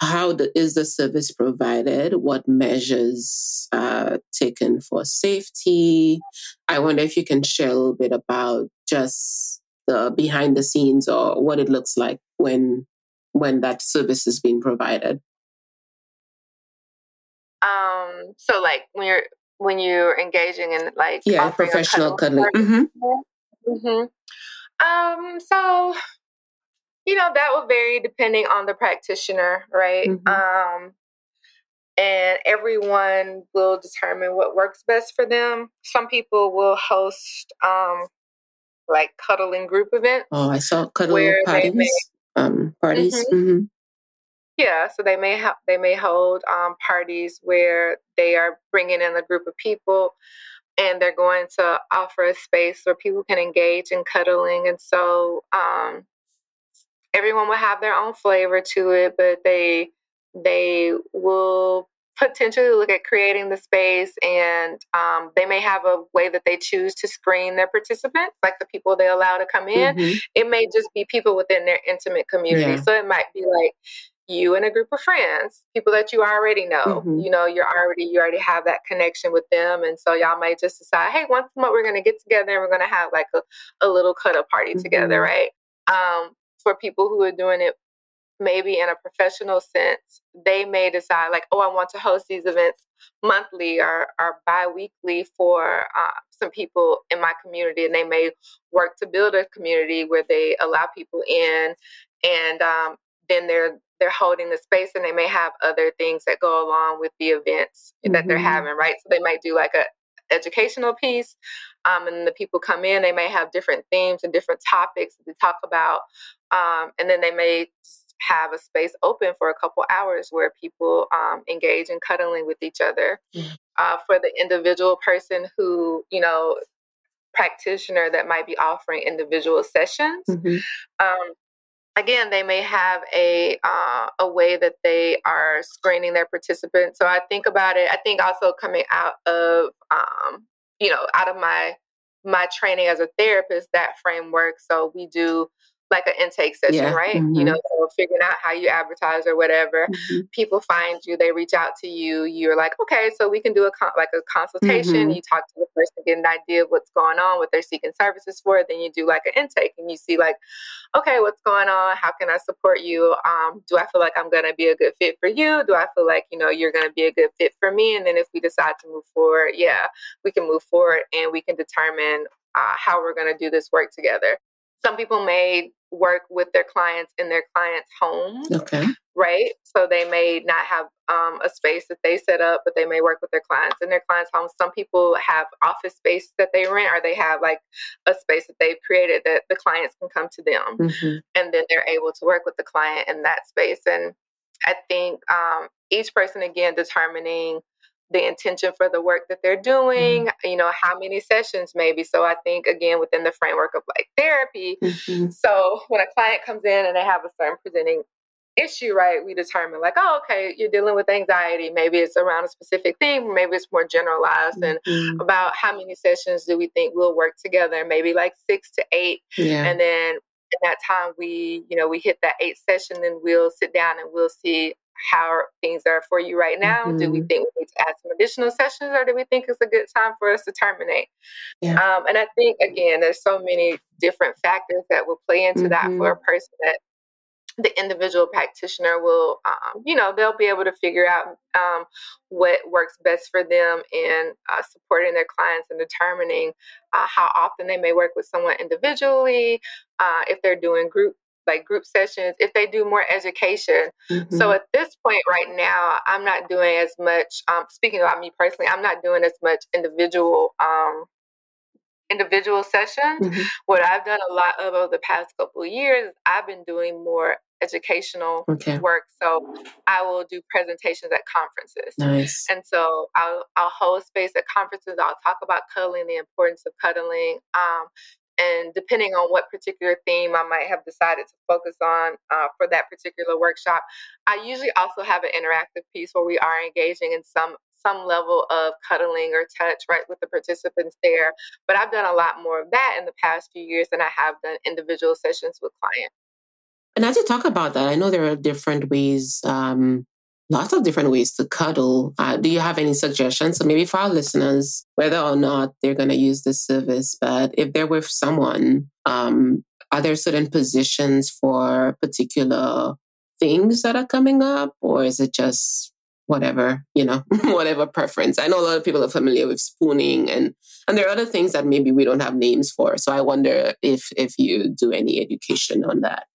how the, is the service provided? What measures uh, taken for safety? I wonder if you can share a little bit about just the behind the scenes or what it looks like when when that service is being provided. Um. So, like when you're when you're engaging in like yeah professional cuddling. Mm-hmm. Mm-hmm. Um, so, you know, that will vary depending on the practitioner, right? Mm-hmm. Um, and everyone will determine what works best for them. Some people will host um, like cuddling group events. Oh, I saw cuddling parties. May, um, parties. Mm-hmm. Mm-hmm. Yeah, so they may have they may hold um, parties where they are bringing in a group of people and they're going to offer a space where people can engage in cuddling. And so um, everyone will have their own flavor to it, but they they will potentially look at creating the space and um, they may have a way that they choose to screen their participants like the people they allow to come in mm-hmm. it may just be people within their intimate community yeah. so it might be like you and a group of friends, people that you already know. Mm-hmm. You know, you're already you already have that connection with them, and so y'all might just decide, hey, once a month we're gonna get together and we're gonna have like a, a little cuddle party mm-hmm. together, right? Um, for people who are doing it maybe in a professional sense, they may decide like, oh, I want to host these events monthly or, or bi-weekly for uh, some people in my community and they may work to build a community where they allow people in and um, then they're they're holding the space and they may have other things that go along with the events mm-hmm. that they're mm-hmm. having, right? So they might do like a educational piece. Um, and the people come in, they may have different themes and different topics to talk about. Um, and then they may have a space open for a couple hours where people um, engage in cuddling with each other. Mm-hmm. Uh, for the individual person who, you know, practitioner that might be offering individual sessions. Mm-hmm. Um, again, they may have a uh, a way that they are screening their participants. So I think about it. I think also coming out of um, you know out of my my training as a therapist, that framework. So we do like an intake session, yeah. right? Mm-hmm. You know, so figuring out how you advertise or whatever. Mm-hmm. People find you, they reach out to you. You're like, okay, so we can do a con- like a consultation. Mm-hmm. You talk to the person, get an idea of what's going on, what they're seeking services for. Then you do like an intake, and you see like, okay, what's going on? How can I support you? Um, do I feel like I'm gonna be a good fit for you? Do I feel like you know you're gonna be a good fit for me? And then if we decide to move forward, yeah, we can move forward and we can determine uh, how we're going to do this work together. Some people may work with their clients in their clients' homes. Okay. Right. So they may not have um, a space that they set up, but they may work with their clients in their clients' homes. Some people have office space that they rent, or they have like a space that they've created that the clients can come to them, mm-hmm. and then they're able to work with the client in that space. And I think um, each person again determining the intention for the work that they're doing, mm-hmm. you know, how many sessions maybe. So I think again within the framework of like therapy. Mm-hmm. So when a client comes in and they have a certain presenting issue, right, we determine like, oh, okay, you're dealing with anxiety. Maybe it's around a specific thing, maybe it's more generalized. Mm-hmm. And about how many sessions do we think we'll work together? Maybe like six to eight. Yeah. And then in that time we, you know, we hit that eight session, then we'll sit down and we'll see how things are for you right now. Mm-hmm. Do we mm-hmm. think we need to add some additional sessions or do we think it's a good time for us to terminate? Yeah. Um, and I think, again, there's so many different factors that will play into mm-hmm. that for a mm-hmm. person that the individual practitioner will, um, you know, they'll be able to figure out um, what works best for them in uh, supporting their clients and determining uh, how often they may work with someone individually, uh, if they're doing group like group sessions, if they do more education. Mm-hmm. So at this point right now, I'm not doing as much. Um, speaking about me personally, I'm not doing as much individual um, individual sessions. Mm-hmm. What I've done a lot of over the past couple of years, I've been doing more educational okay. work. So I will do presentations at conferences. Nice. And so I'll, I'll hold space at conferences. I'll talk about cuddling, the importance of cuddling. Um, and depending on what particular theme I might have decided to focus on uh, for that particular workshop, I usually also have an interactive piece where we are engaging in some some level of cuddling or touch right with the participants there. But I've done a lot more of that in the past few years than I have done individual sessions with clients. And as you talk about that, I know there are different ways um, lots of different ways to cuddle. Uh, do you have any suggestions? So maybe for our listeners, whether or not they're going to use this service, but if they're with someone, um, are there certain positions for particular things that are coming up, or is it just whatever you know, whatever preference? I know a lot of people are familiar with spooning, and and there are other things that maybe we don't have names for. So I wonder if if you do any education on that.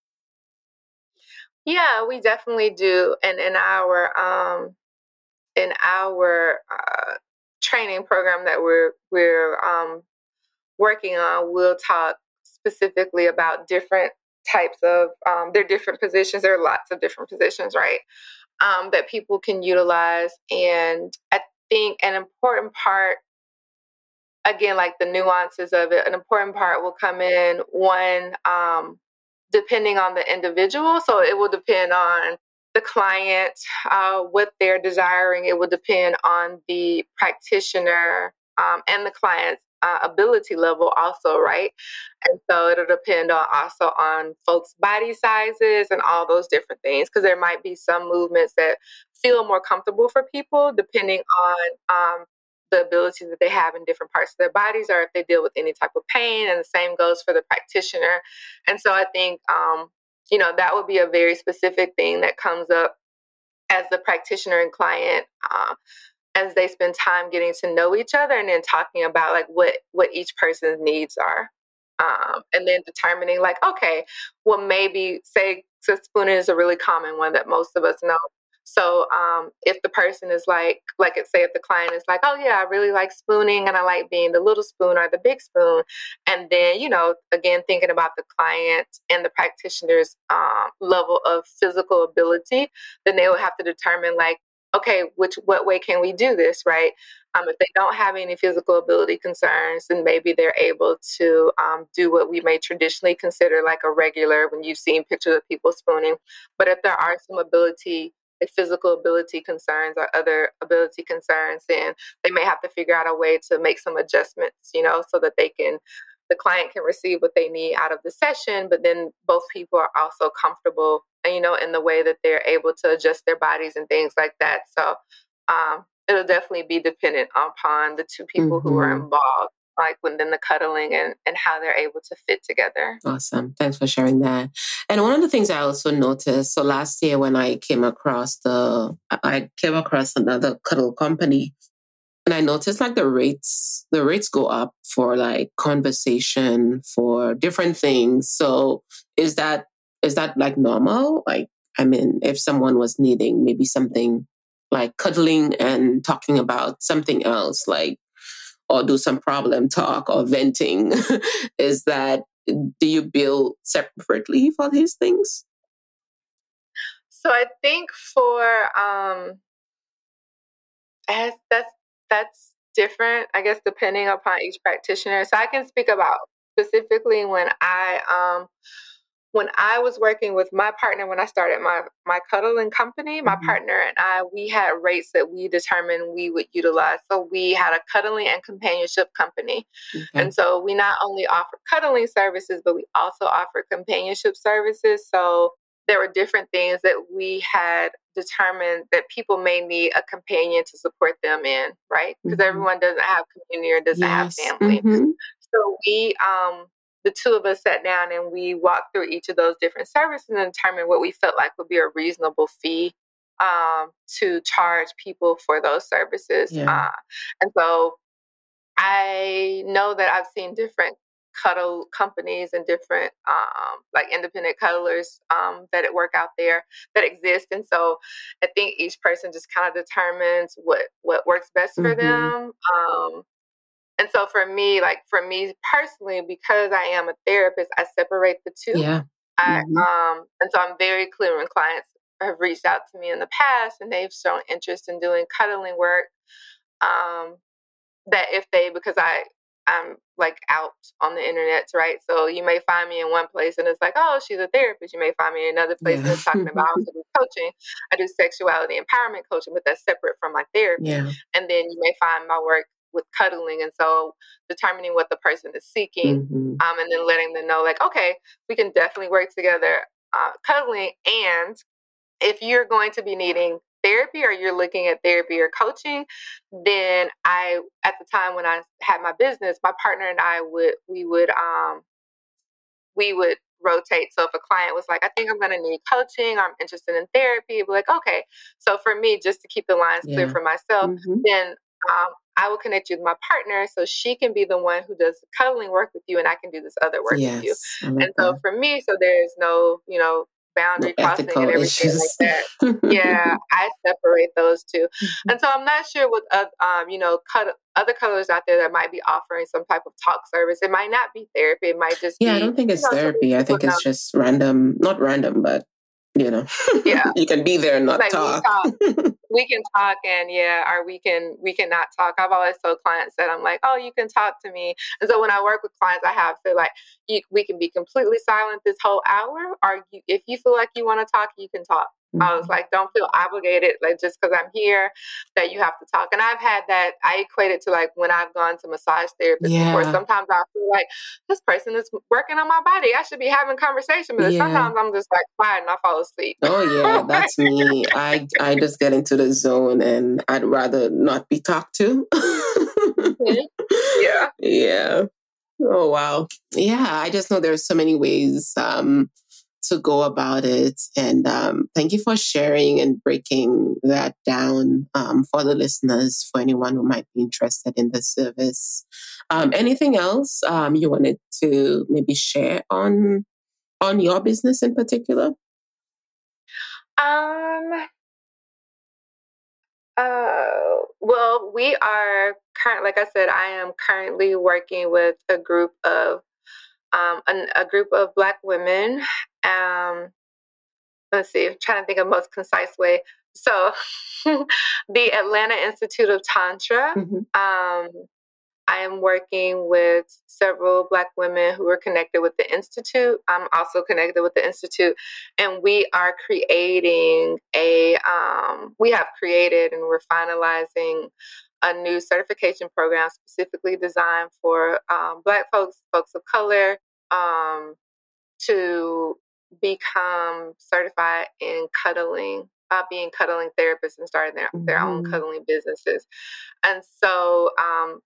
Yeah, we definitely do. And in our um in our uh, training program that we're we're um, working on, we'll talk specifically about different types of um, there are different positions. There are lots of different positions, right? Um, that people can utilize, and I think an important part again like the nuances of it an important part will come in one um, depending on the individual. So it will depend on the client, uh, what they're desiring. It will depend on the practitioner um, and the client's uh, ability level, also, right? And so it'll depend on also on folks' body sizes and all those different things, because there might be some movements that feel more comfortable for people depending on um, the abilities that they have in different parts of their bodies or if they deal with any type of pain. And the same goes for the practitioner. And so I think, um, you know, that would be a very specific thing that comes up as the practitioner and client. Uh, as they spend time getting to know each other and then talking about like what what each person's needs are um, and then determining like okay well maybe say so spooning is a really common one that most of us know So um, if the person is like, like it say if the client is like, oh yeah, I really like spooning and I like being the little spoon or the big spoon, and then you know, again thinking about the client and the practitioner's um, level of physical ability, then they will have to determine like, okay, which what way can we do this, right? Um, if they don't have any physical ability concerns, then maybe they're able to um, do what we may traditionally consider like a regular when you've seen pictures of people spooning. But if there are some ability physical ability concerns or other ability concerns, then they may have to figure out a way to make some adjustments, you know, so that they can the client can receive what they need out of the session, but then both people are also comfortable, and, you know, in the way that they're able to adjust their bodies and things like that. So um, it'll definitely be dependent upon the two people mm-hmm. who are mm-hmm. involved like within the cuddling and, and how they're able to fit together. Awesome. Thanks for sharing that. And one of the things I also noticed, so last year when I came across the, I came across another cuddle company and I noticed like the rates, the rates go up for like conversation for different things. So is that, is that like normal? Like, I mean, if someone was needing maybe something like cuddling and talking about something else, like or do some problem talk or venting is that do you bill separately for these things? So i think for um that's that's different i guess depending upon each practitioner. So i can speak about specifically when i um when I was working with my partner, when I started my my cuddling company, my mm-hmm. partner and I, we had rates that we determined we would utilize. So we had a cuddling and companionship company, okay. and so we not only offer cuddling services, but we also offer companionship services. So there were different things that we had determined that people may need a companion to support them in, right? Because mm-hmm. everyone doesn't have community or doesn't yes. have family. Mm-hmm. So we um the two of us sat down and we walked through each of those different services and determined what we felt like would be a reasonable fee um, to charge people for those services. Yeah. Uh, and so I know that I've seen different cuddle companies and different um, like independent cuddlers um, that work out there that exist and so i think each person just kind of determines what what works best for mm-hmm. them um, and so for me, like for me personally, because I am a therapist, I separate the two. Yeah. I mm-hmm. um and so I'm very clear when clients have reached out to me in the past and they've shown interest in doing cuddling work. Um that if they because I I'm like out on the internet, right? So you may find me in one place and it's like, oh, she's a therapist. You may find me in another place yeah. and it's talking about I do coaching. I do sexuality empowerment coaching, but that's separate from my therapy. Yeah. And then you may find my work with cuddling and so determining what the person is seeking mm-hmm. um, and then letting them know like okay we can definitely work together uh, cuddling and if you're going to be needing therapy or you're looking at therapy or coaching then i at the time when i had my business my partner and i would we would um we would rotate. So if a client was like, I think I'm going to need coaching, or I'm interested in therapy, be like, okay. So for me, just to keep the lines yeah. clear for myself, mm-hmm. then um, I will connect you with my partner so she can be the one who does cuddling work with you and I can do this other work yes, with you. And so for me, so there's no, you know, boundary no crossing and everything issues. like that. yeah, I separate those 2 mm-hmm. And so I'm not sure what, uh, um, you know, cut, other colors out there that might be offering some type of talk service. It might not be therapy. It might just yeah, be, I don't think it's you know, therapy. I think it's just random, not random, but you know yeah. you can be there and not like talk. We, talk. we can talk and yeah or we can we cannot talk. I've always told clients that i'm like oh you can talk to me. And so when i work with clients i have to like you, we can be completely silent this whole hour. Or you, if you feel like you want to talk you can talk Mm-hmm. I was like, don't feel obligated, like just because I'm here, that you have to talk. And I've had that. I equate it to like when I've gone to massage therapists yeah. before. Sometimes I feel like this person is working on my body. I should be having conversation, but yeah. sometimes I'm just like quiet and I fall asleep. Oh yeah, that's me. I I just get into the zone and I'd rather not be talked to. mm-hmm. Yeah. Yeah. Oh wow. Yeah, I just know there's so many ways um to go about it. And um, thank you for sharing and breaking that down um, for the listeners, for anyone who might be interested in the service. Um, anything else um, you wanted to maybe share on on your business in particular? Um, Uh, well, we are current. Like I said, I am currently working with a group of um, a, a group of Black women. Um, let's see, I'm trying to think of most concise way. So, the Atlanta Institute of Tantra. Mm-hmm. Um, I am working with several Black women who are connected with the Institute. I'm also connected with the Institute, and we are creating a, um, we have created and we're finalizing a new certification program specifically designed for um, Black folks, folks of color, um, to become certified in cuddling, uh, being cuddling therapists and starting their, mm-hmm. their own mm-hmm. cuddling businesses. And so um,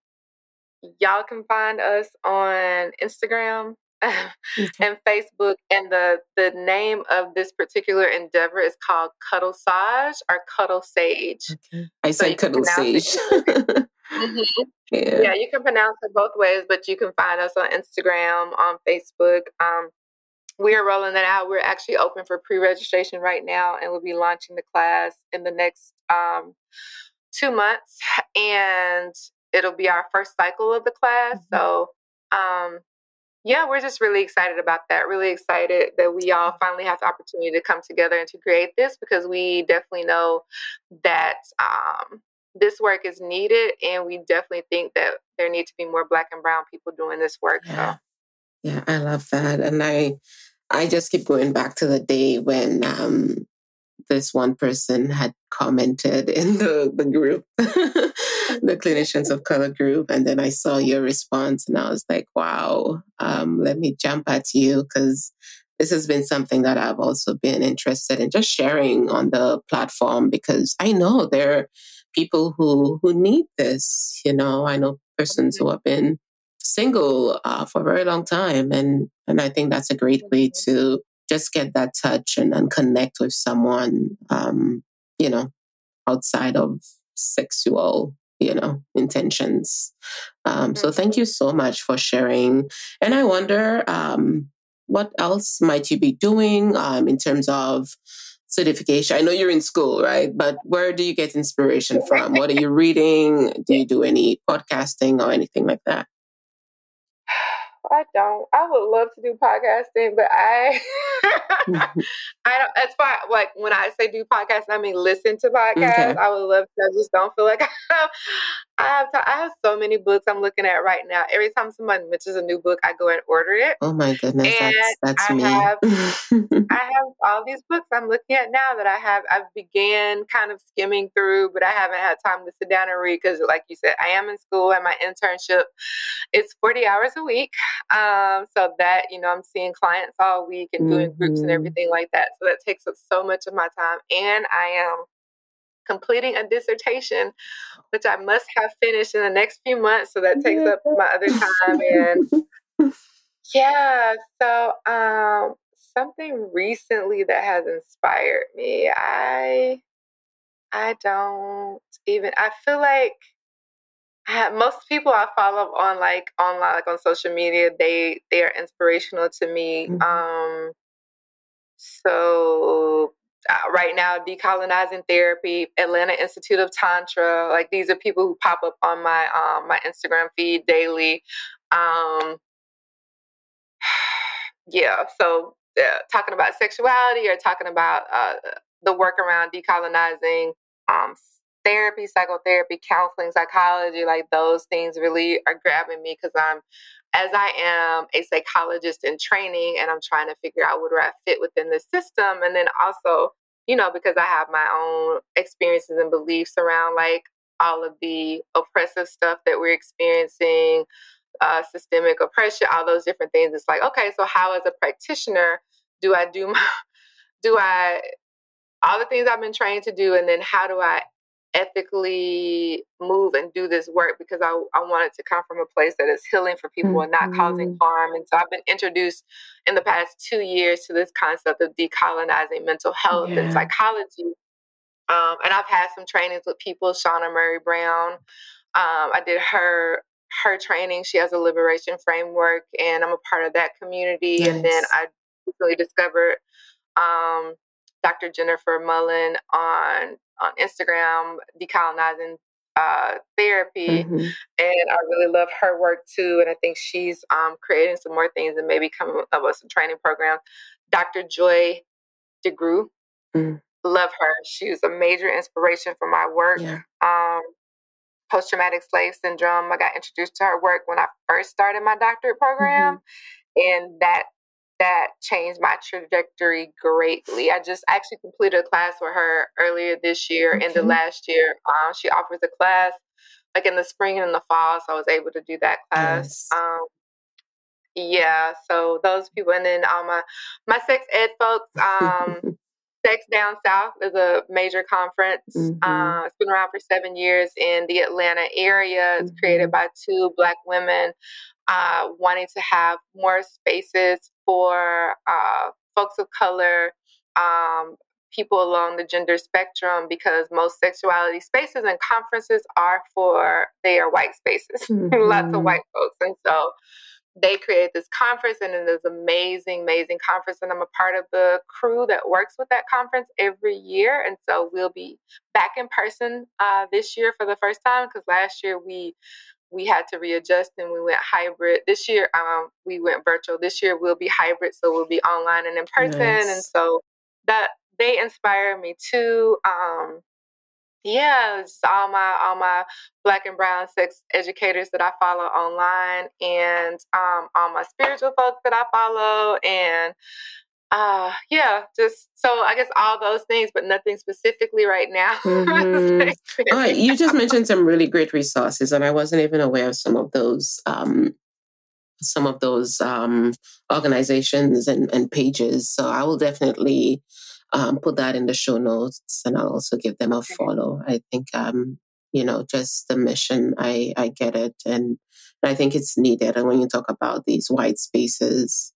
y'all can find us on Instagram and Facebook. And the, the name of this particular endeavor is called Cuddle Sage or Cuddle Sage. Okay. I so say Cuddle Sage. mm-hmm. yeah. yeah, you can pronounce it both ways, but you can find us on Instagram, on Facebook. Um, we are rolling that out. We're actually open for pre-registration right now, and we'll be launching the class in the next um, two months. And it'll be our first cycle of the class. Mm-hmm. So, um, yeah, we're just really excited about that. Really excited that we all finally have the opportunity to come together and to create this because we definitely know that um, this work is needed, and we definitely think that there need to be more Black and Brown people doing this work. Yeah, so. Yeah, I love that, and I, I just keep going back to the day when um, this one person had commented in the the group the clinicians of color group. And then I saw your response and I was like, wow, um, let me jump at you because this has been something that I've also been interested in just sharing on the platform because I know there are people who who need this. You know, I know persons who have been single uh, for a very long time, and and I think that's a great way to just get that touch and, and connect with someone. Um, you know, outside of sexual you know intentions. Um, so thank you so much for sharing. And i wonder um, what else might you be doing um, in terms of certification? I know you're in school right? But where do you get inspiration from? What are you reading? Do you do any podcasting or anything like that I don't. I would love to do podcasting, but I, I don't. That's why, like when I say do podcasting, I mean listen to podcasts. Okay. I would love to. I just don't feel like I have. I have, to, I have so many books I'm looking at right now. Every time someone mentions a new book, I go and order it. Oh my goodness, and that's, that's I me. Have, I have all these books I'm looking at now that I have. I've began kind of skimming through, but I haven't had time to sit down and read because, like you said, I am in school and my internship. It's 40 hours a week. Um, so that, you know, I'm seeing clients all week and doing mm-hmm. groups and mm-hmm. everything like that. So that takes up so much of my time. And I am completing a dissertation, which I must have finished in the next few months. So that takes yeah. up my other time. And yeah, so um, something recently that has inspired me. I I don't even I feel like I, most people I follow on like online, like on social media, they they are inspirational to me. Mm-hmm. Um, so uh, right now, decolonizing therapy, Atlanta Institute of Tantra, like these are people who pop up on my um, my Instagram feed daily. Um, yeah, so uh, talking about sexuality or talking about uh, the work around decolonizing um, therapy, psychotherapy, counseling, psychology, like those things really are grabbing me because I'm, as I am a psychologist in training and I'm trying to figure out where I fit within the system. And then also, you know, because I have my own experiences and beliefs around like all of the oppressive stuff that we're experiencing, uh, systemic oppression, all those different things. It's like, okay, so how as a practitioner do I do my, do I, all the things I've been trained to do, and then how do I ethically move and do this work because I, I want it to come from a place that is healing for people mm-hmm. and not causing mm-hmm. harm. And so I've been introduced in the past two years to this concept of decolonizing mental health yeah. and psychology. Um, and I've had some trainings with people, Shauna Murray Brown. Um, I did her her training. She has a liberation framework, and I'm a part of that community. Nice. And then I recently discovered um, Dr. Jennifer Mullan on on Instagram, decolonizing uh, therapy, mm-hmm. and I really love her work too. And I think she's um, creating some more things and maybe coming up with some training programs. Dr. Joy DeGruy, mm. love her. She was a major inspiration for my work. Yeah. Um, Post traumatic slave syndrome. I got introduced to her work when I first started my doctorate program, mm-hmm. and that that changed my trajectory greatly. I just actually completed a class with her earlier this year, okay. in the last year. Um, she offers a class like in the spring and in the fall, so I was able to do that class. Yes. Um, yeah, so those people, and then all my my sex ed folks. Um, Sex Down South is a major conference. Mm-hmm. Uh, it's been around for seven years in the Atlanta area. It's mm-hmm. created by two Black women uh, wanting to have more spaces for uh, folks of color, um, people along the gender spectrum, because most sexuality spaces and conferences are for they are white spaces, mm-hmm. lots of mm-hmm. white folks, and so they created this conference and it is amazing, amazing conference. And I'm a part of the crew that works with that conference every year. And so we'll be back in person uh, this year for the first time because last year we we had to readjust and we went hybrid. This year, um, we went virtual. This year, we'll be hybrid, so we'll be online and in person. Nice. And so that they inspire me too. Um, yeah, just all my all my black and brown sex educators that I follow online, and um, all my spiritual folks that I follow, and uh yeah just so i guess all those things but nothing specifically right now. Mm-hmm. all right you just mentioned some really great resources and i wasn't even aware of some of those um some of those um organizations and, and pages so i will definitely um put that in the show notes and i'll also give them a follow. I think um you know just the mission i i get it and i think it's needed and when you talk about these white spaces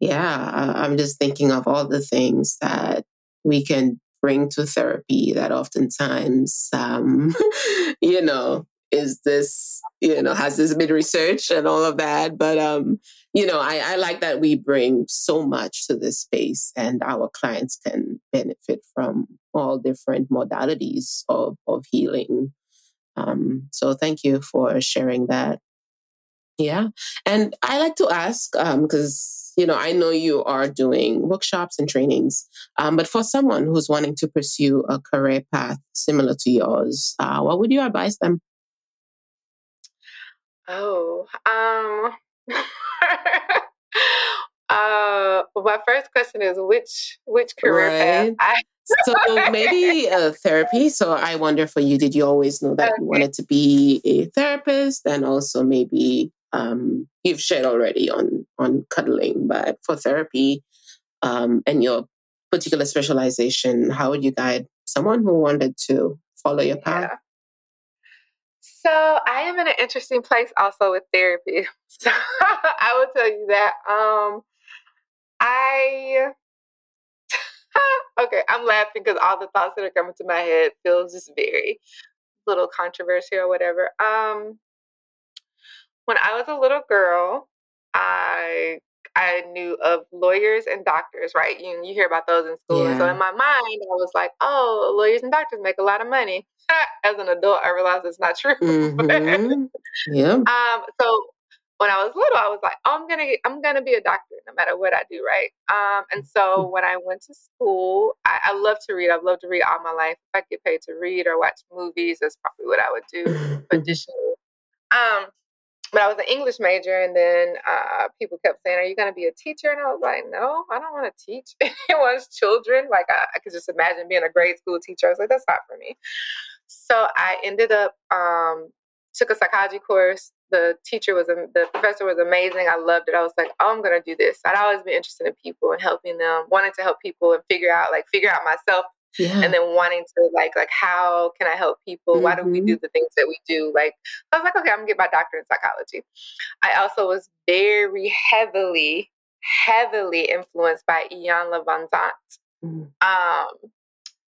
yeah, I'm just thinking of all the things that we can bring to therapy that oftentimes, um, you know, is this, you know, has this been researched and all of that. But, um, you know, I, I like that we bring so much to this space and our clients can benefit from all different modalities of, of healing. Um, so thank you for sharing that. Yeah. And I like to ask, because, um, you know, I know you are doing workshops and trainings, um, but for someone who's wanting to pursue a career path similar to yours, uh, what would you advise them? Oh, um, uh, my first question is which which career right. path? I- so maybe uh, therapy. So I wonder for you, did you always know that okay. you wanted to be a therapist, and also maybe um, you've shared already on on cuddling, but for therapy um, and your particular specialization, how would you guide someone who wanted to follow your path? Yeah. So I am in an interesting place also with therapy. So I will tell you that. Um, I okay, I'm laughing because all the thoughts that are coming to my head feels just very little controversy or whatever. Um, when I was a little girl, I I knew of lawyers and doctors, right? You you hear about those in school. Yeah. So in my mind, I was like, oh, lawyers and doctors make a lot of money. As an adult, I realized it's not true. Mm-hmm. yeah. Um. So when I was little, I was like, oh, I'm gonna get, I'm gonna be a doctor no matter what I do, right? Um. And so when I went to school, I, I love to read. I've loved to read all my life. If I get paid to read or watch movies, that's probably what I would do additionally. Um but I was an English major, and then uh, people kept saying, "Are you going to be a teacher?" And I was like, "No, I don't want to teach anyone's children." Like I, I, could just imagine being a grade school teacher. I was like, "That's not for me." So I ended up um, took a psychology course. The teacher was the professor was amazing. I loved it. I was like, "Oh, I'm going to do this." I'd always been interested in people and helping them, wanting to help people and figure out like figure out myself yeah. and then wanting to like like how can i help people mm-hmm. why do we do mm-hmm. the things that we do like i was like okay i'm gonna get my doctorate in psychology i also was very heavily heavily influenced by Iyanla Vanzant mm. um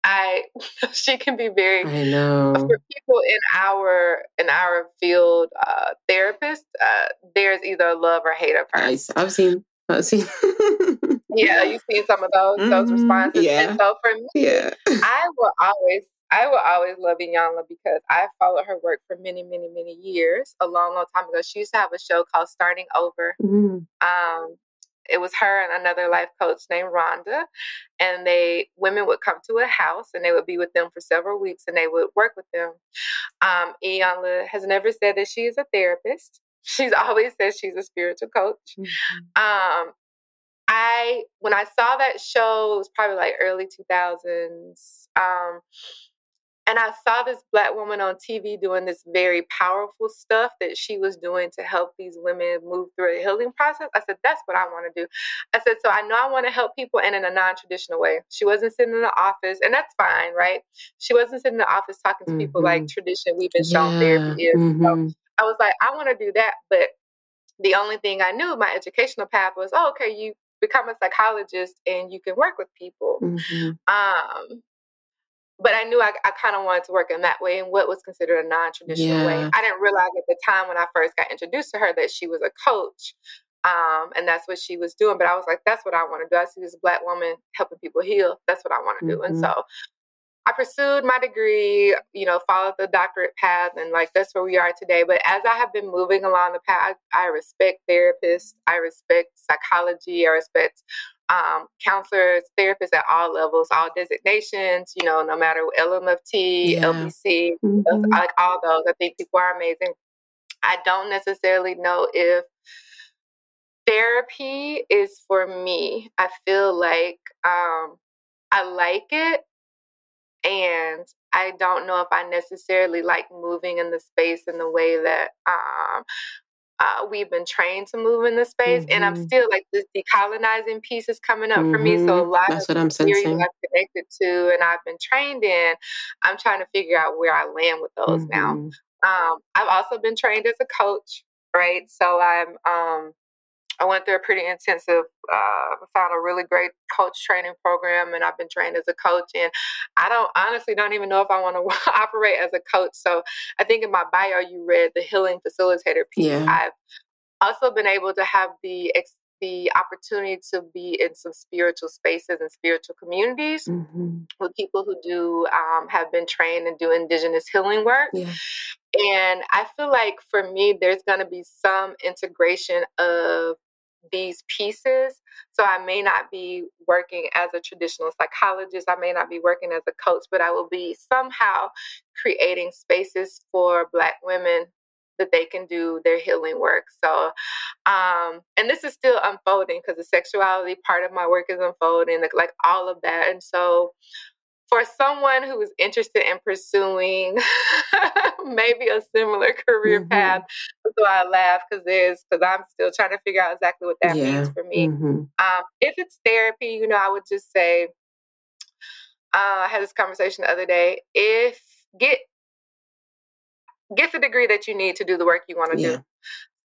I she can be very I know for people in our in our field uh therapists uh there's either love or hate of her. I, I've seen I've seen yeah, you've seen some of those mm-hmm. those responses. Yeah. And so for me, yeah. I will always I will always love Iyanla because I followed her work for many, many, many years. A long, long time ago, she used to have a show called Starting Over. Mm-hmm. Um, it was her and another life coach named Rhonda, and they women would come to a house and they would be with them for several weeks and they would work with them. Um, Iyanla has never said that she is a therapist. She's always said she's a spiritual coach. Mm-hmm. Um, I when I saw that show, it was probably like early 2000s. Um, and I saw this black woman on TV doing this very powerful stuff that she was doing to help these women move through a healing process. I said, that's what I want to do. I said, so I know I want to help people and in a non traditional way. She wasn't sitting in the office, and that's fine, right? She wasn't sitting in the office talking to mm-hmm. people like mm-hmm. tradition we've been shown yeah. therapy is. Mm-hmm. So I was like, I want to do that. But the only thing I knew, my educational path was, oh, okay, you become a psychologist and you can work with people. Mm-hmm. Um, but I knew I, I kind of wanted to work in that way in what was considered a non-traditional yeah. way. I didn't realize at the time when I first got introduced to her that she was a coach. Um, and that's what she was doing. But I was like, that's what I want to do. I see this black woman helping people heal. That's what I want to do. Mm-hmm. And so I pursued my degree, you know, followed the doctorate path, and like that's where we are today. But as I have been moving along the path, I respect therapists, I respect psychology, I respect um, counselors, therapists at all levels, all designations, you know, no matter LMFT, yeah. LPC, mm-hmm. like all those. I think people are amazing. I don't necessarily know if therapy is for me. I feel like um, I like it, and I don't know if I necessarily like moving in the space in the way that um, uh, we've been trained to move in the space, mm-hmm. and I'm mm-hmm. still like this decolonizing piece is coming up mm-hmm. for me. So a mm-hmm. lot That's of what I'm sensing. I've connected to, and I've been trained in. I'm trying to figure out where I land with those mm-hmm. now. Um, I've also been trained as a coach, right? So I'm um, I went through a pretty intensive, uh, found a really great coach training program, and I've been trained as a coach. And I don't honestly don't even know if I want to operate as a coach. So I think in my bio you read the healing facilitator piece. Yeah. I've also been able to have the the opportunity to be in some spiritual spaces and spiritual communities mm-hmm. with people who do um, have been trained and do indigenous healing work. Yeah. And I feel like for me, there's going to be some integration of these pieces. So I may not be working as a traditional psychologist, I may not be working as a coach, but I will be somehow creating spaces for Black women that they can do their healing work. So, um, and this is still unfolding because the sexuality part of my work is unfolding, like, like all of that. And so, for someone who is interested in pursuing maybe a similar career mm-hmm. path, so I laugh because there's because I'm still trying to figure out exactly what that yeah. means for me. Mm-hmm. Um, if it's therapy, you know, I would just say uh, I had this conversation the other day. If get get the degree that you need to do the work you want to yeah. do.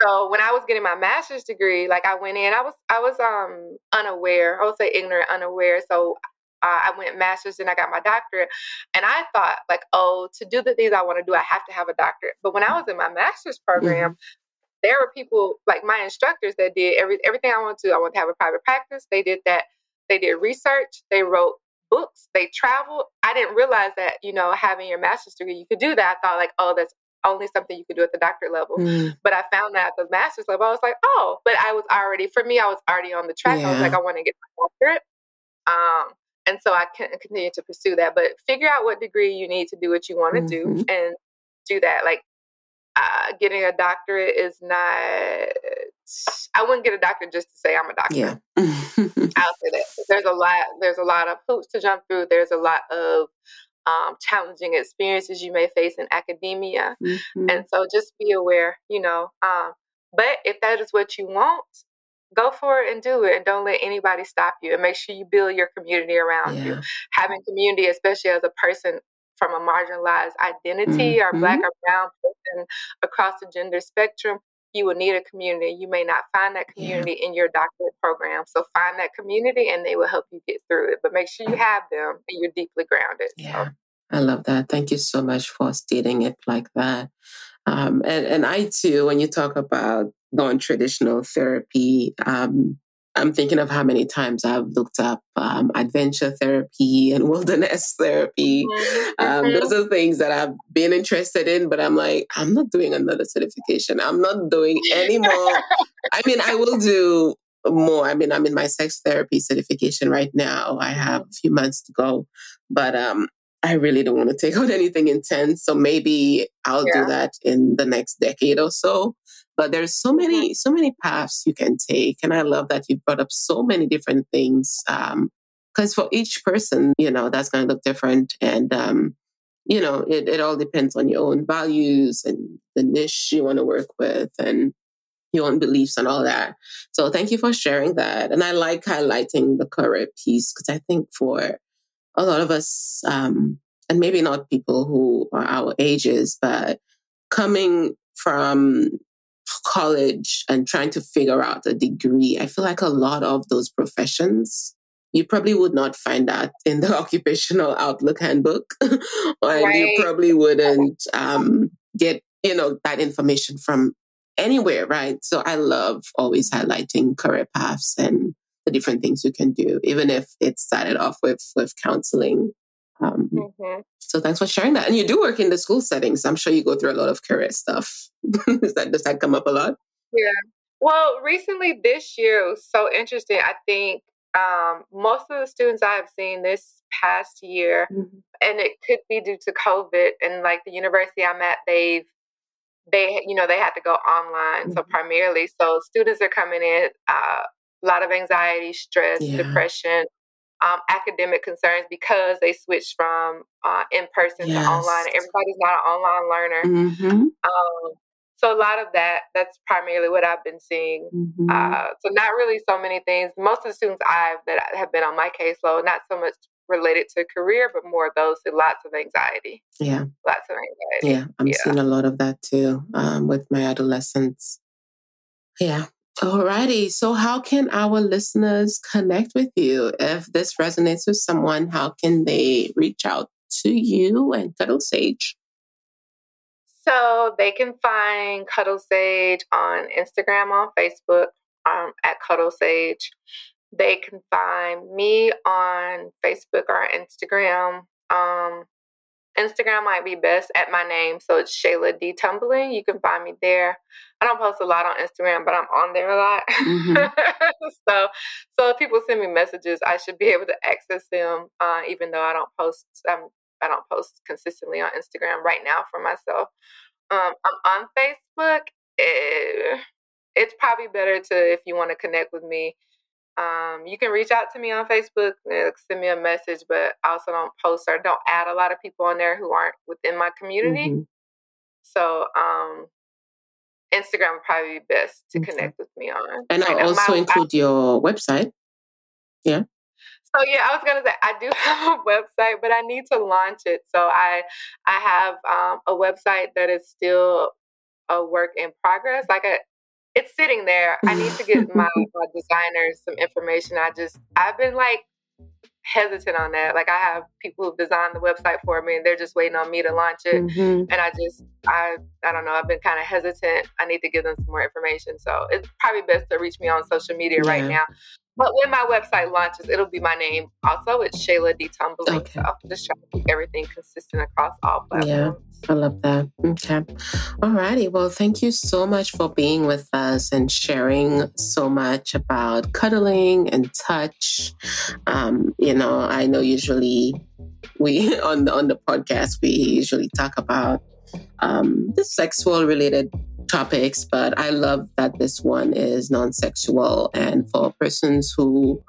So when I was getting my master's degree, like I went in, I was I was um unaware. I would say ignorant, unaware. So I went master's and I got my doctorate. And I thought, like, oh, to do the things I want to do, I have to have a doctorate. But when I was in my master's program, mm-hmm. there were people like my instructors that did every everything I wanted to. I wanted to have a private practice. They did that. They did research. They wrote books. They traveled. I didn't realize that you know having your master's degree you could do that. I thought like, oh, that's only something you could do at the doctorate level. Mm. But I found that at the master's level, I was like, oh, but I was already for me, I was already on the track. Yeah. I was like, I want to get my doctorate. Um, and so I can continue to pursue that. But figure out what degree you need to do what you want to mm-hmm. do and do that. Like uh, getting a doctorate is not. I wouldn't get a doctorate just to say I'm a doctor. Yeah. I'll say that there's a lot. There's a lot of hoops to jump through. There's a lot of um, challenging experiences you may face in academia, mm-hmm. and so just be aware. You know. Um, but if that is what you want, go for it and do it and don't let anybody stop you and make sure you build your community around yeah. you having community especially as a person from a marginalized identity mm-hmm. or black or brown person across the gender spectrum you will need a community you may not find that community yeah. in your doctorate program so find that community and they will help you get through it but make sure you have them and you're deeply grounded yeah so. i love that thank you so much for stating it like that um, and, and I too, when you talk about non traditional therapy, um, I'm thinking of how many times I've looked up um, adventure therapy and wilderness therapy. Mm-hmm. Um, mm-hmm. those are things that I've been interested in, but I'm like, I'm not doing another certification. I'm not doing any more. I mean, I will do more. I mean, I'm in my sex therapy certification right now. I have a few months to go, but um, I really don't want to take on anything intense. So maybe I'll yeah. do that in the next decade or so. But there's so many, so many paths you can take. And I love that you brought up so many different things. Um, because for each person, you know, that's going to look different. And, um, you know, it, it all depends on your own values and the niche you want to work with and your own beliefs and all that. So thank you for sharing that. And I like highlighting the career piece because I think for a lot of us, um, and maybe not people who are our ages, but coming from college and trying to figure out a degree, I feel like a lot of those professions, you probably would not find that in the occupational outlook handbook. and right. you probably wouldn't um, get, you know, that information from anywhere, right? So I love always highlighting career paths and the different things you can do, even if it started off with with counseling. Um, mm-hmm. So thanks for sharing that. And you do work in the school settings. I'm sure you go through a lot of career stuff. does that does that come up a lot? Yeah. Well, recently this year was so interesting. I think um, most of the students I have seen this past year, mm-hmm. and it could be due to COVID, and like the university I'm at, they've they you know they had to go online, mm-hmm. so primarily, so students are coming in. Uh, a lot of anxiety, stress, yeah. depression, um, academic concerns because they switched from uh, in person yes. to online. Everybody's not an online learner. Mm-hmm. Um, so a lot of that, that's primarily what I've been seeing. Mm-hmm. Uh, so not really so many things. Most of the students I've that have been on my caseload, not so much related to career, but more of those with lots of anxiety. Yeah. Lots of anxiety. Yeah. I'm yeah. seeing a lot of that too um, with my adolescents. Yeah. Alrighty. So, how can our listeners connect with you? If this resonates with someone, how can they reach out to you and Cuddle Sage? So, they can find Cuddle Sage on Instagram, on Facebook um, at Cuddle Sage. They can find me on Facebook or Instagram um, Instagram might be best at my name. So it's Shayla D Tumbling. You can find me there. I don't post a lot on Instagram, but I'm on there a lot. Mm-hmm. so so if people send me messages, I should be able to access them, uh, even though I don't post um, I don't post consistently on Instagram right now for myself. Um, I'm on Facebook. Eh, it's probably better to if you want to connect with me um, you can reach out to me on Facebook send me a message, but I also don't post or don't add a lot of people on there who aren't within my community. Mm-hmm. So um, Instagram would probably be best to okay. connect with me on. And I'll also my, include I, your website. Yeah. So yeah, I was gonna say I do have a website, but I need to launch it. So I I have um, a website that is still a work in progress. Like I, it's sitting there. I need to get my, my designers some information. I just I've been like hesitant on that. Like I have people who've designed the website for me and they're just waiting on me to launch it. Mm-hmm. And I just I I don't know, I've been kind of hesitant. I need to give them some more information. So it's probably best to reach me on social media yeah. right now. But when my website launches, it'll be my name. Also, it's Shayla D. Tumbling. Okay. So just trying to keep everything consistent across all platforms. Yeah, I love that. Okay. All righty. Well, thank you so much for being with us and sharing so much about cuddling and touch. Um, you know, I know usually we on the on the podcast we usually talk about um, the sexual related topics, but I love that this one is non sexual and for persons who,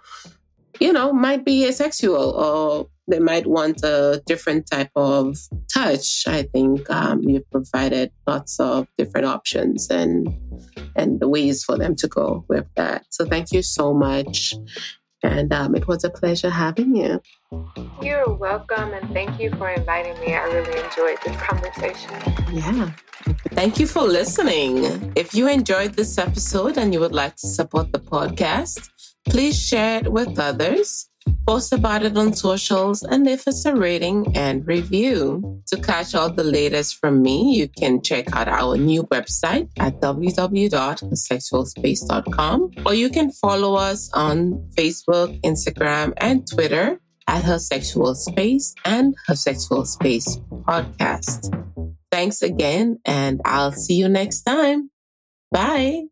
you know, might be asexual or they might want a different type of touch. I think um, you've provided lots of different options and and the ways for them to go with that. So thank you so much. And um, it was a pleasure having you. You're welcome, and thank you for inviting me. I really enjoyed this conversation. Yeah. Thank you for listening. If you enjoyed this episode and you would like to support the podcast, please share it with others. Post about it on socials, and leave us a rating and review. To catch all the latest from me, you can check out our new website at www.sexualspace.com or you can follow us on Facebook, Instagram, and Twitter at Her Sexual Space and Her Sexual Space Podcast. Thanks again, and I'll see you next time. Bye.